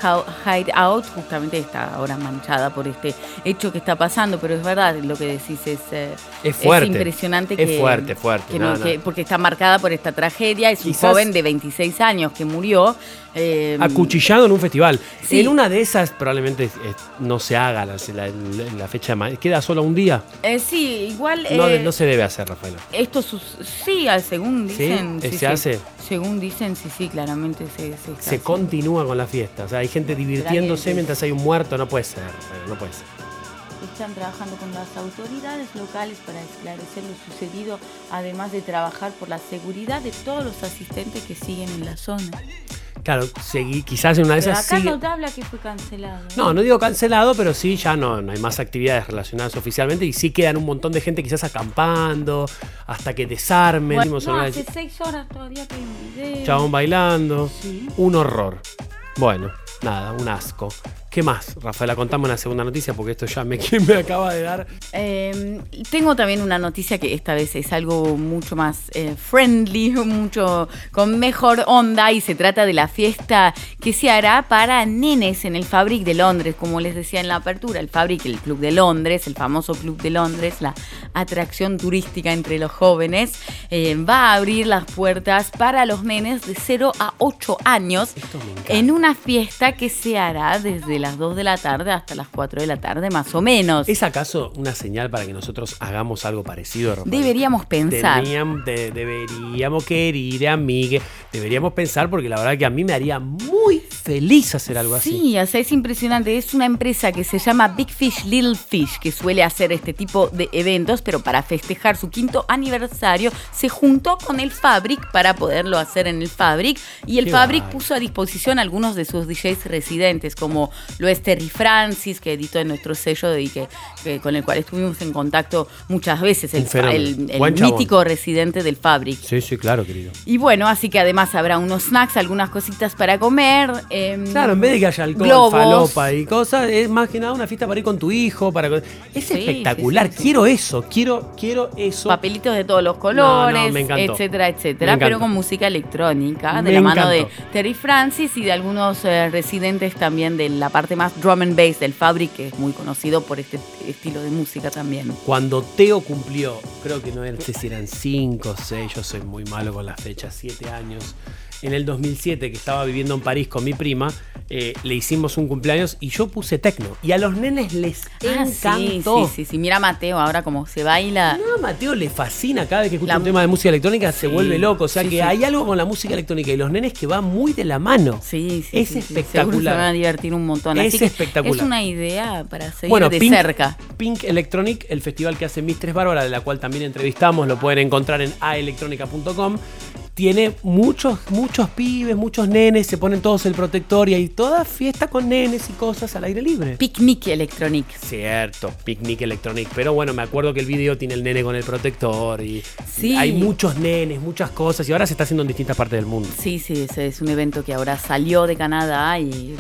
S12: Hide Out justamente está ahora manchada por este hecho que está pasando, pero es verdad, lo que decís es,
S11: eh, es, fuerte,
S12: impresionante.
S11: Es fuerte, fuerte.
S12: porque está marcada por esta tragedia, es un joven de 26 años que murió
S11: eh, Acuchillado en un festival. En una de esas probablemente no se haga la, fecha de ¿Queda solo un día?
S12: Eh, sí, igual.
S11: No, no, se debe hacer, Rafael.
S12: Esto sí, según dicen.
S11: ¿Sí? ¿Se hace?
S12: Según dicen, sí, sí, claramente se
S11: Se, se continúa con la fiesta. O sea, hay gente divirtiéndose mientras hay un muerto. No puede ser, no puede ser
S12: están trabajando con las autoridades locales para esclarecer lo sucedido, además de trabajar por la seguridad de todos los asistentes que siguen en la zona.
S11: Claro, seguí, quizás en una de esas.
S12: Acá no te habla que fue cancelado.
S11: No, no digo cancelado, pero sí, ya no, no hay más actividades relacionadas oficialmente y sí quedan un montón de gente quizás acampando hasta que desarmen.
S12: Bueno, no, hace seis horas todavía que un video.
S11: Chabón bailando. Un horror. Bueno, nada, un asco. ¿Qué más, Rafaela? Contame una segunda noticia porque esto ya me, me acaba de dar.
S12: Em, tengo también una noticia que esta vez es algo mucho más eh, friendly, mucho con mejor onda y se trata de la fiesta que se hará para nenes en el Fabric de Londres, como les decía en la apertura, el Fabric, el Club de Londres, el famoso Club de Londres, la atracción turística entre los jóvenes, eh, va a abrir las puertas para los nenes de 0 a 8 años en una fiesta que se hará desde las 2 de la tarde hasta las 4 de la tarde, más o menos.
S11: ¿Es acaso una señal para que nosotros hagamos algo parecido,
S12: Deberíamos pensar.
S11: deberíamos querer, amigue. Deberíamos pensar porque la verdad que a mí me haría muy feliz hacer algo así.
S12: Sí, o sea, es impresionante. Es una empresa que se llama Big Fish Little Fish, que suele hacer este tipo de eventos, pero para festejar su quinto aniversario se juntó con el Fabric para poderlo hacer en el Fabric. Y el Fabric puso a disposición algunos de sus DJs residentes, como lo es Terry Francis, que editó en nuestro sello y que, con el cual estuvimos en contacto muchas veces, el, mítico residente del Fabric.
S11: Sí, sí, claro, querido.
S12: Y bueno, así que además habrá unos snacks, algunas cositas para comer.
S11: Em, claro, en vez de que haya alcohol, falopa y cosas, es más que nada una fiesta para ir con tu hijo. para Es espectacular, quiero eso, quiero, quiero eso.
S12: Papelitos de todos los colores, etcétera, etcétera, pero con música electrónica, de la mano de Terry Francis y de algunos eh, residentes también de la parte más drum and bass del Fabric, que es muy conocido por este estilo de música también.
S11: Cuando Teo cumplió, creo que no sé si eran 5 o 6, yo soy muy malo con las fechas, 7 años en el 2007, que estaba viviendo en París con mi prima, eh, le hicimos un cumpleaños y yo puse tecno. Y a los nenes les ah, encantó.
S12: Sí, sí, sí, Mira a Mateo ahora como se baila.
S11: No, a Mateo le fascina cada vez que escucha un tema de música electrónica, se vuelve loco. O sea que hay algo con la música electrónica y los nenes que va muy de la mano.
S12: Sí, sí.
S11: Es espectacular.
S12: se van a divertir un montón.
S11: Es espectacular.
S12: Es una idea para seguir de cerca.
S11: Pink Electronic, el festival que hace Mistress Bárbara, de la cual también entrevistamos, lo pueden encontrar en aelectronica.com tiene muchos, muchos pibes, muchos nenes, se ponen todos el protector y hay toda fiesta con nenes y cosas al aire libre.
S12: Picnic Electronic.
S11: Cierto, Picnic Electronic. Pero bueno, me acuerdo que el video tiene el nene con el protector y hay muchos nenes, muchas cosas y ahora se está haciendo en distintas partes del mundo.
S12: Sí, sí, ese es un evento que ahora salió de Canadá y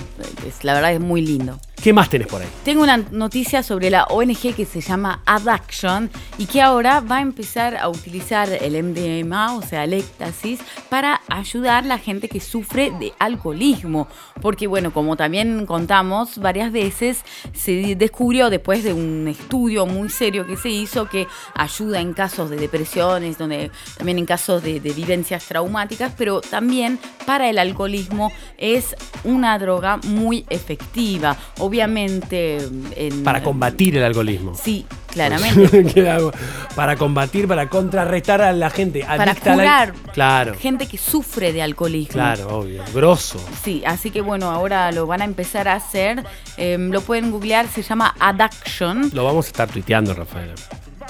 S12: la verdad es muy lindo.
S11: ¿Qué más tenés por ahí?
S12: Tengo una noticia sobre la ONG que se llama Addiction y que ahora va a empezar a utilizar el MDMA, o sea, el éxtasis, para ayudar a la gente que sufre de alcoholismo. Porque, bueno, como también contamos varias veces, se descubrió después de un estudio muy serio que se hizo que ayuda en casos de depresiones, donde, también en casos de, de vivencias traumáticas, pero también para el alcoholismo es una droga muy efectiva obviamente... En,
S11: para combatir el alcoholismo.
S12: Sí, claramente.
S11: para combatir, para contrarrestar a la gente.
S12: Para curar
S11: claro.
S12: gente que sufre de alcoholismo.
S11: Claro, obvio. Grosso.
S12: Sí, así que bueno, ahora lo van a empezar a hacer. Em, lo pueden googlear, se llama Addiction.
S11: Lo vamos a estar tuiteando, Rafael.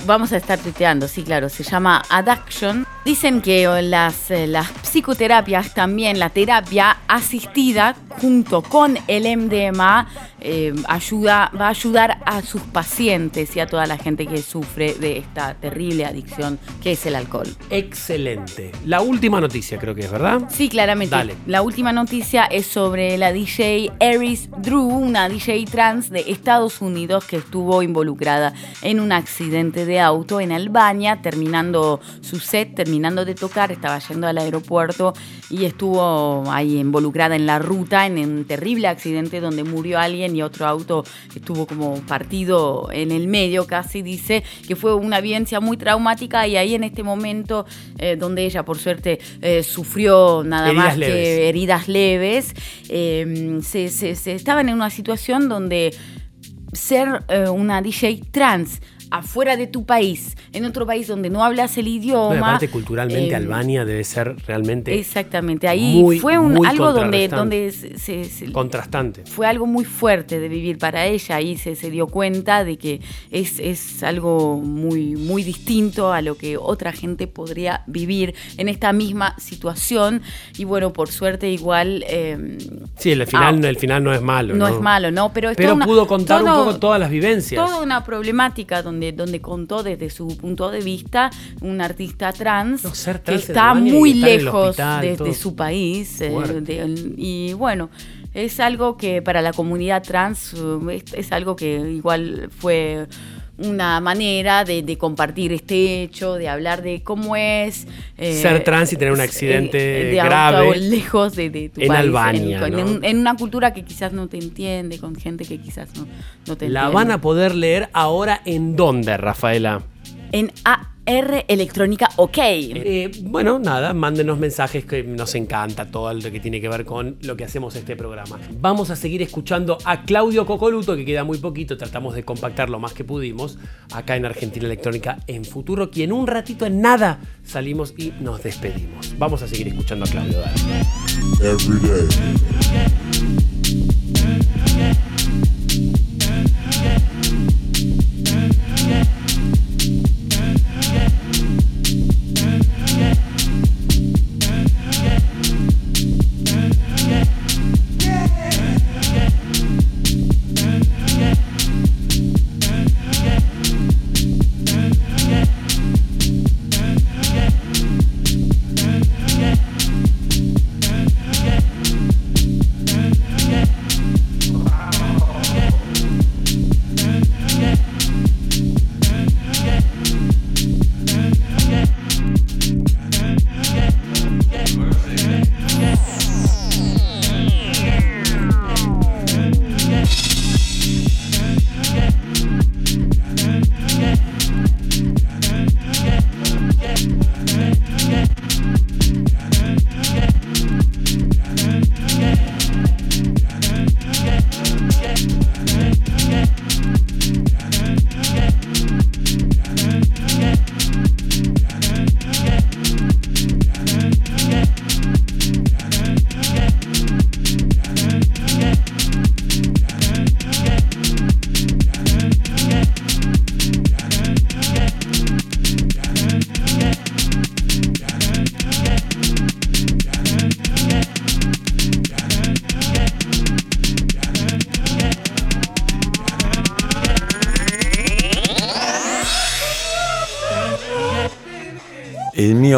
S12: Vamos a estar tuiteando, sí, claro, se llama Addiction. Dicen que las, eh, las psicoterapias, también la terapia asistida junto con el MDMA, eh, ayuda, va a ayudar a sus pacientes y a toda la gente que sufre de esta terrible adicción que es el alcohol.
S11: Excelente. La última noticia creo que es, ¿verdad?
S12: Sí, claramente.
S11: Dale.
S12: La última noticia es sobre la DJ Eris Drew, una DJ trans de Estados Unidos que estuvo involucrada en un accidente de auto en Albania, terminando su set, terminando de tocar, estaba yendo al aeropuerto y estuvo ahí involucrada en la ruta, en un terrible accidente donde murió alguien y otro auto estuvo como partido en el medio casi, dice que fue una vivencia muy traumática y ahí en este momento eh, donde ella por suerte eh, sufrió nada
S11: heridas
S12: más
S11: leves.
S12: que heridas leves, eh, se, se, se estaban en una situación donde ser eh, una DJ trans afuera de tu país, en otro país donde no hablas el idioma.
S11: No, aparte, culturalmente,
S12: eh,
S11: Albania debe ser realmente.
S12: Exactamente, ahí
S11: muy,
S12: fue un,
S11: muy
S12: algo donde, donde se,
S11: Contrastante.
S12: fue algo muy fuerte de vivir para ella. Ahí se, se dio cuenta de que es, es algo muy, muy distinto a lo que otra gente podría vivir en esta misma situación. Y bueno, por suerte igual... eh,
S11: Sí, el final,
S12: Ah,
S11: el final no es malo.
S12: no, es malo, ¿no? Pero, es
S11: Pero
S12: una-
S11: pudo contar un poco todas las vivencias.
S12: Toda una problemática donde, donde contó desde su punto de vista un artista trans que
S11: trans
S12: está muy lejos
S11: hospital,
S12: de,
S11: todo.
S12: su país. eh, de- y bueno, es algo que para la comunidad trans es, es algo que igual fue una manera de, de compartir este hecho, de hablar de cómo es eh,
S11: Ser trans y tener un
S12: eh,
S11: accidente
S12: de
S11: grave
S12: auto lejos de, de tu
S11: en
S12: país,
S11: Albania,
S12: en,
S11: ¿no?
S12: en- en una cultura que quizás no te entiende, con gente que quizás no, no te
S11: La
S12: entiende.
S11: van a poder leer ahora en dónde, Rafaela.
S12: En AR Electrónica OK.
S11: Eh, bueno, nada, mándenos mensajes que nos encanta todo lo que tiene que ver con lo que hacemos este programa. Vamos a seguir escuchando a Claudio Cocoluto, que queda muy poquito, tratamos de compactar lo más que pudimos, acá en Argentina Electrónica en Futuro, que en un ratito en nada salimos y nos despedimos. Vamos a seguir escuchando a Claudio. Dale.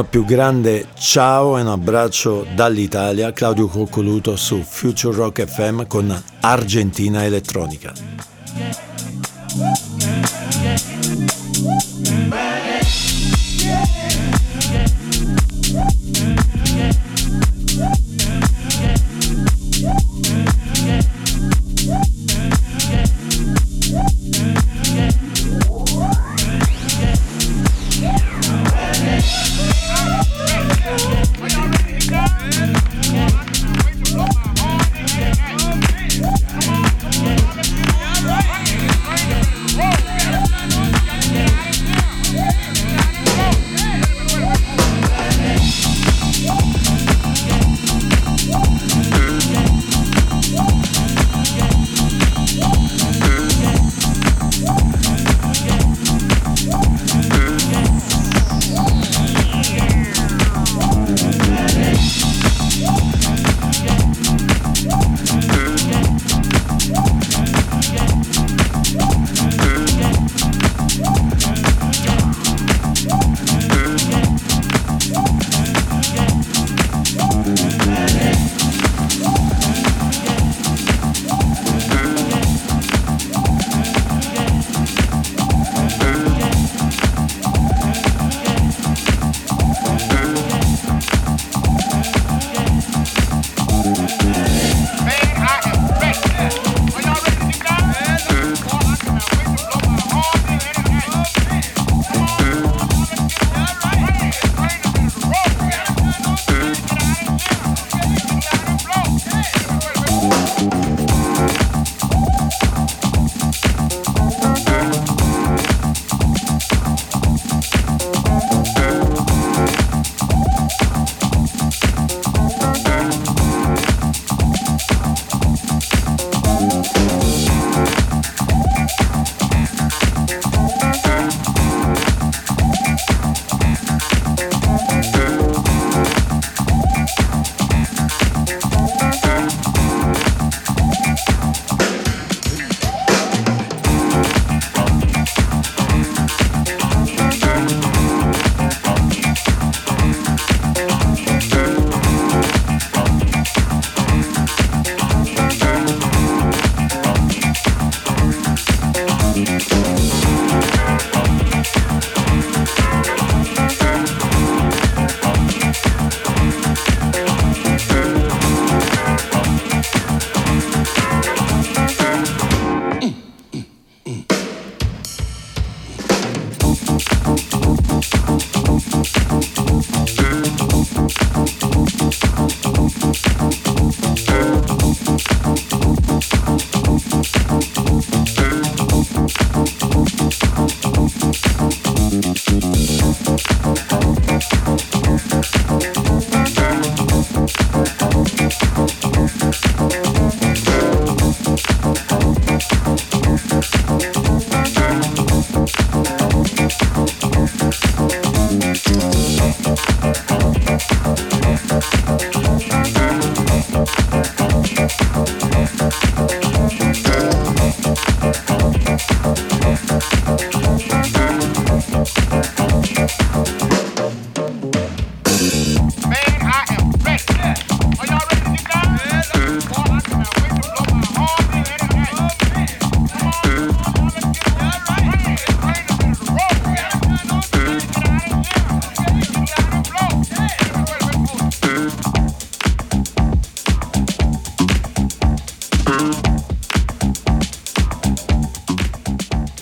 S4: Più grande ciao e un abbraccio dall'Italia, Claudio Coccoluto su Future Rock FM con Argentina Elettronica.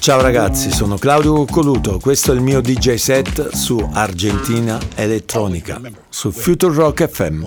S4: Ciao ragazzi, sono Claudio Coluto, questo è il mio DJ set su Argentina Elettronica, su Future Rock FM.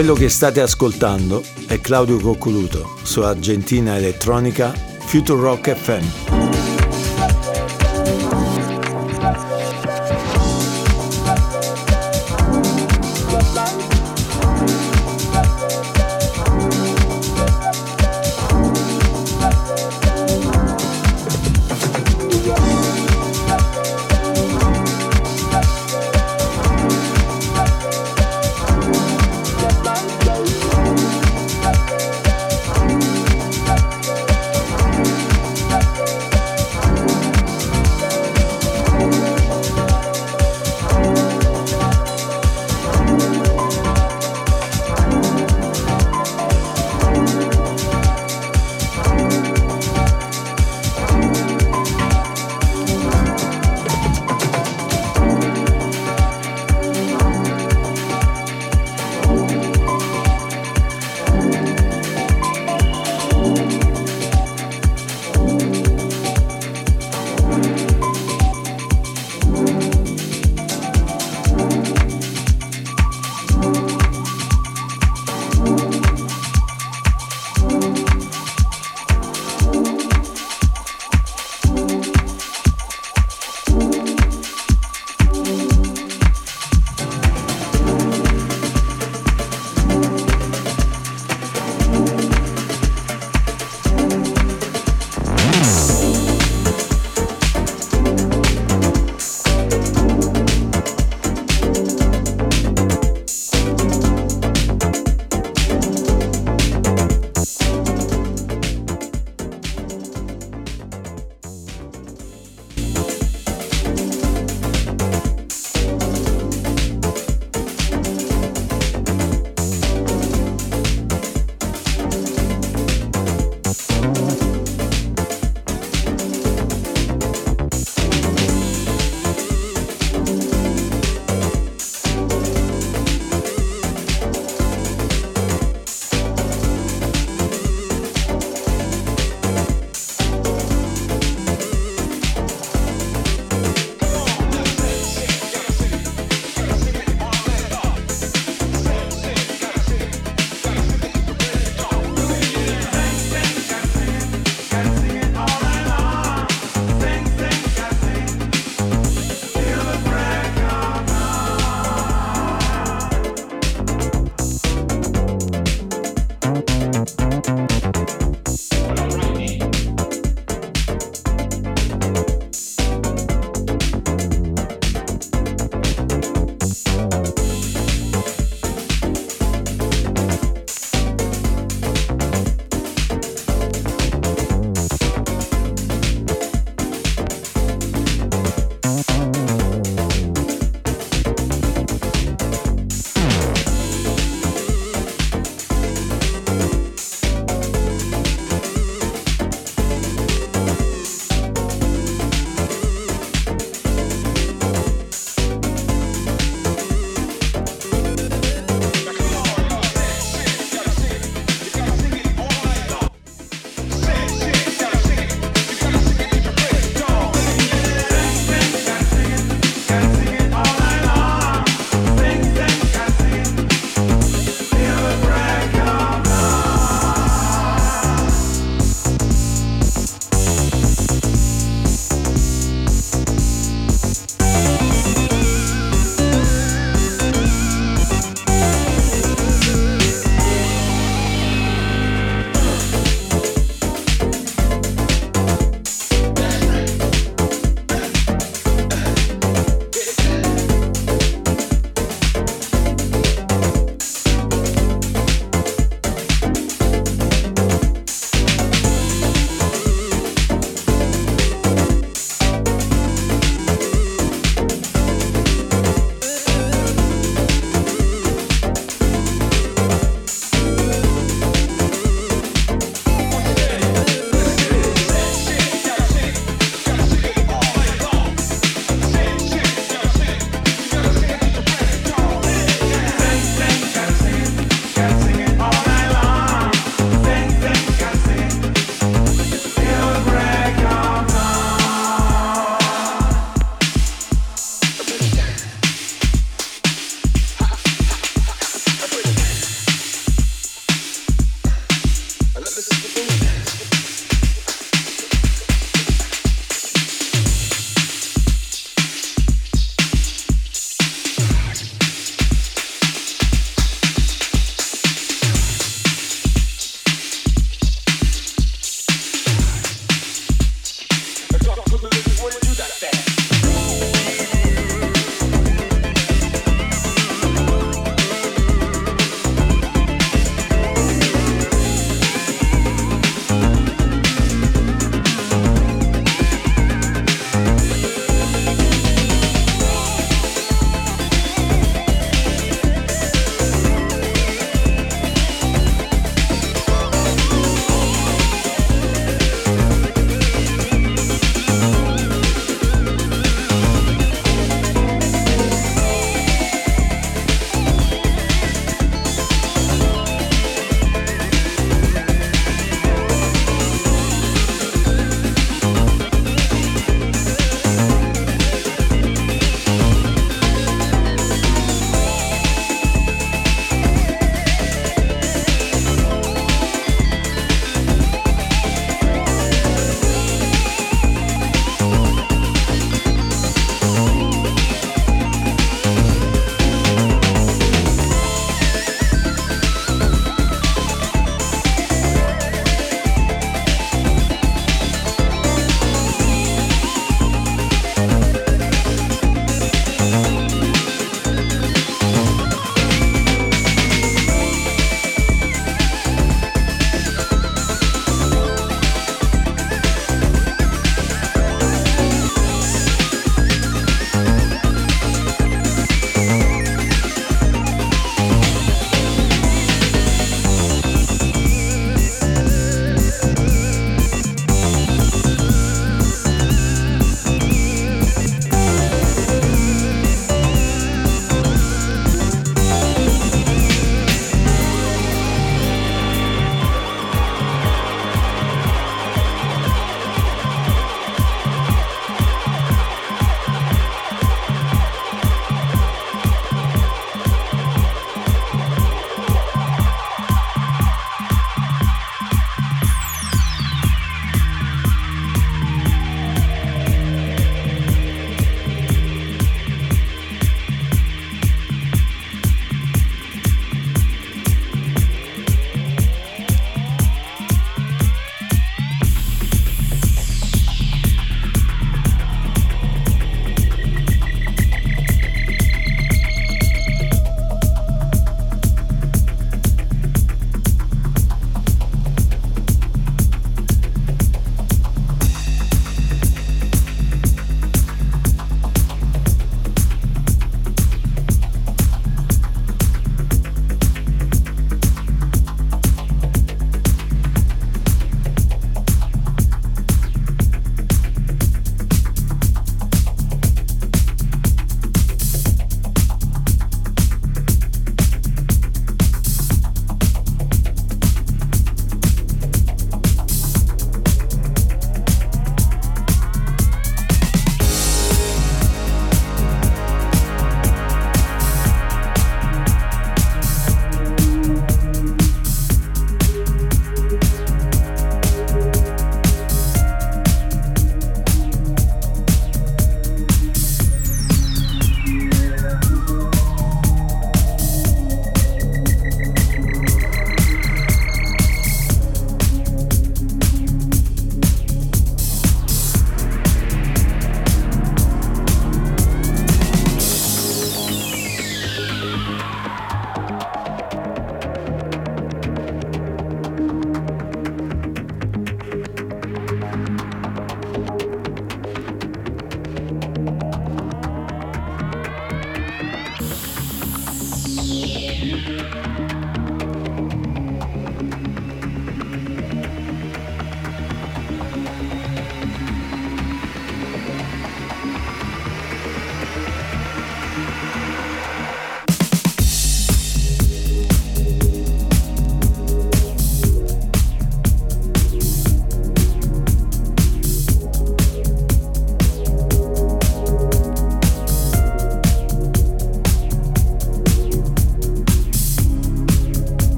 S4: Quello che state ascoltando è Claudio Coccoluto su Argentina Elettronica Future Rock FM.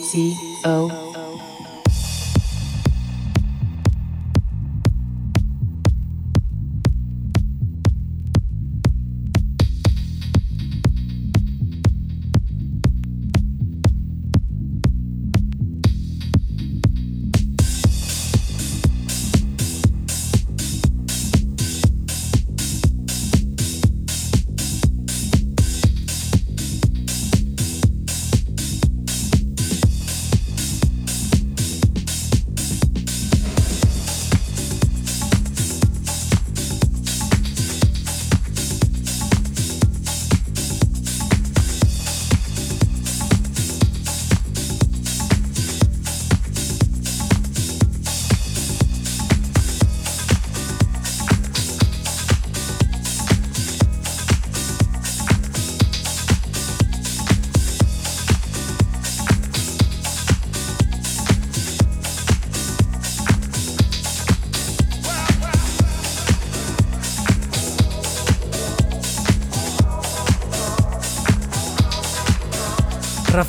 S14: C O.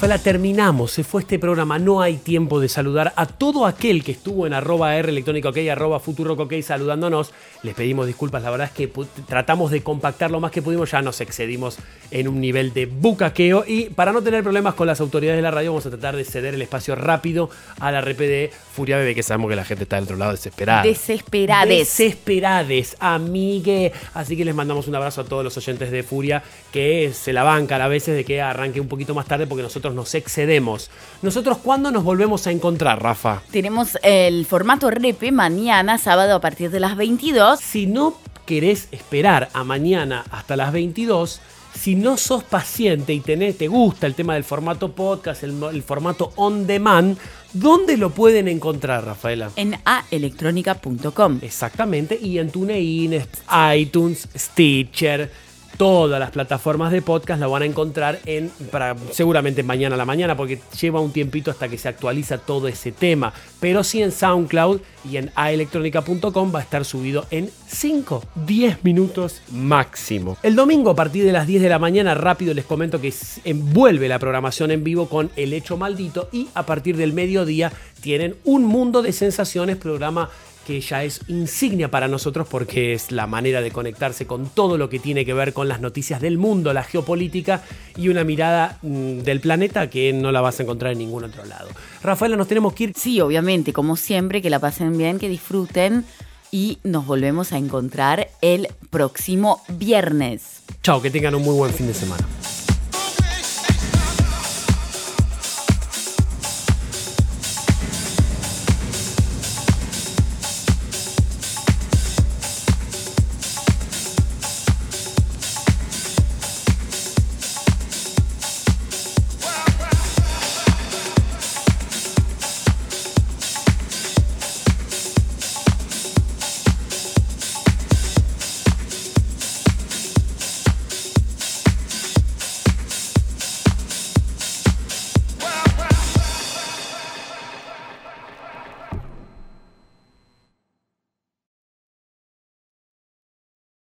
S11: Rafaela, terminamos. Se fue este programa. No hay tiempo de saludar a todo aquel que estuvo en arroba R electrónico OK, arroba futuro OK saludándonos. Les pedimos disculpas. La verdad es que tratamos de compactar lo más que pudimos. Ya nos excedimos en un nivel de bucaqueo. Y para no tener problemas con las autoridades de la radio, vamos a tratar de ceder el espacio rápido a la RPD Furia Bebé, que sabemos que la gente está del otro lado desesperada.
S1: Desesperades.
S11: Desesperades, amigue. Así que les mandamos un abrazo a todos los oyentes de Furia que se la bancan a veces de que arranque un poquito más tarde porque nos nosotros nos excedemos. ¿Nosotros cuándo nos volvemos a encontrar, Rafa?
S1: Tenemos el formato repe mañana, sábado a partir de las 22.
S11: Si no querés esperar a mañana hasta las 22, si no sos paciente y tenés, te gusta el tema del formato podcast, el, formato on demand, ¿dónde lo pueden encontrar, Rafaela?
S1: En aelectronica.com.
S11: Exactamente, y en TuneIn, iTunes, Stitcher, todas las plataformas de podcast la van a encontrar en para, seguramente mañana a la mañana porque lleva un tiempito hasta que se actualiza todo ese tema. Pero sí en SoundCloud y en aelectronica.com va a estar subido en 5 10 minutos máximo. El domingo a partir de las 10 de la mañana rápido les comento que envuelve la programación en vivo con El Hecho Maldito y a partir del mediodía tienen un mundo de sensaciones programa que ya es insignia para nosotros porque es la manera de conectarse con todo lo que tiene que ver con las noticias del mundo, la geopolítica y una mirada mm, del planeta que no la vas a encontrar en ningún otro lado. Rafaela, nos tenemos que ir.
S1: Sí, obviamente, como siempre, que la pasen bien, que disfruten y nos volvemos a encontrar el próximo viernes.
S11: Chao, que tengan un muy buen fin de semana.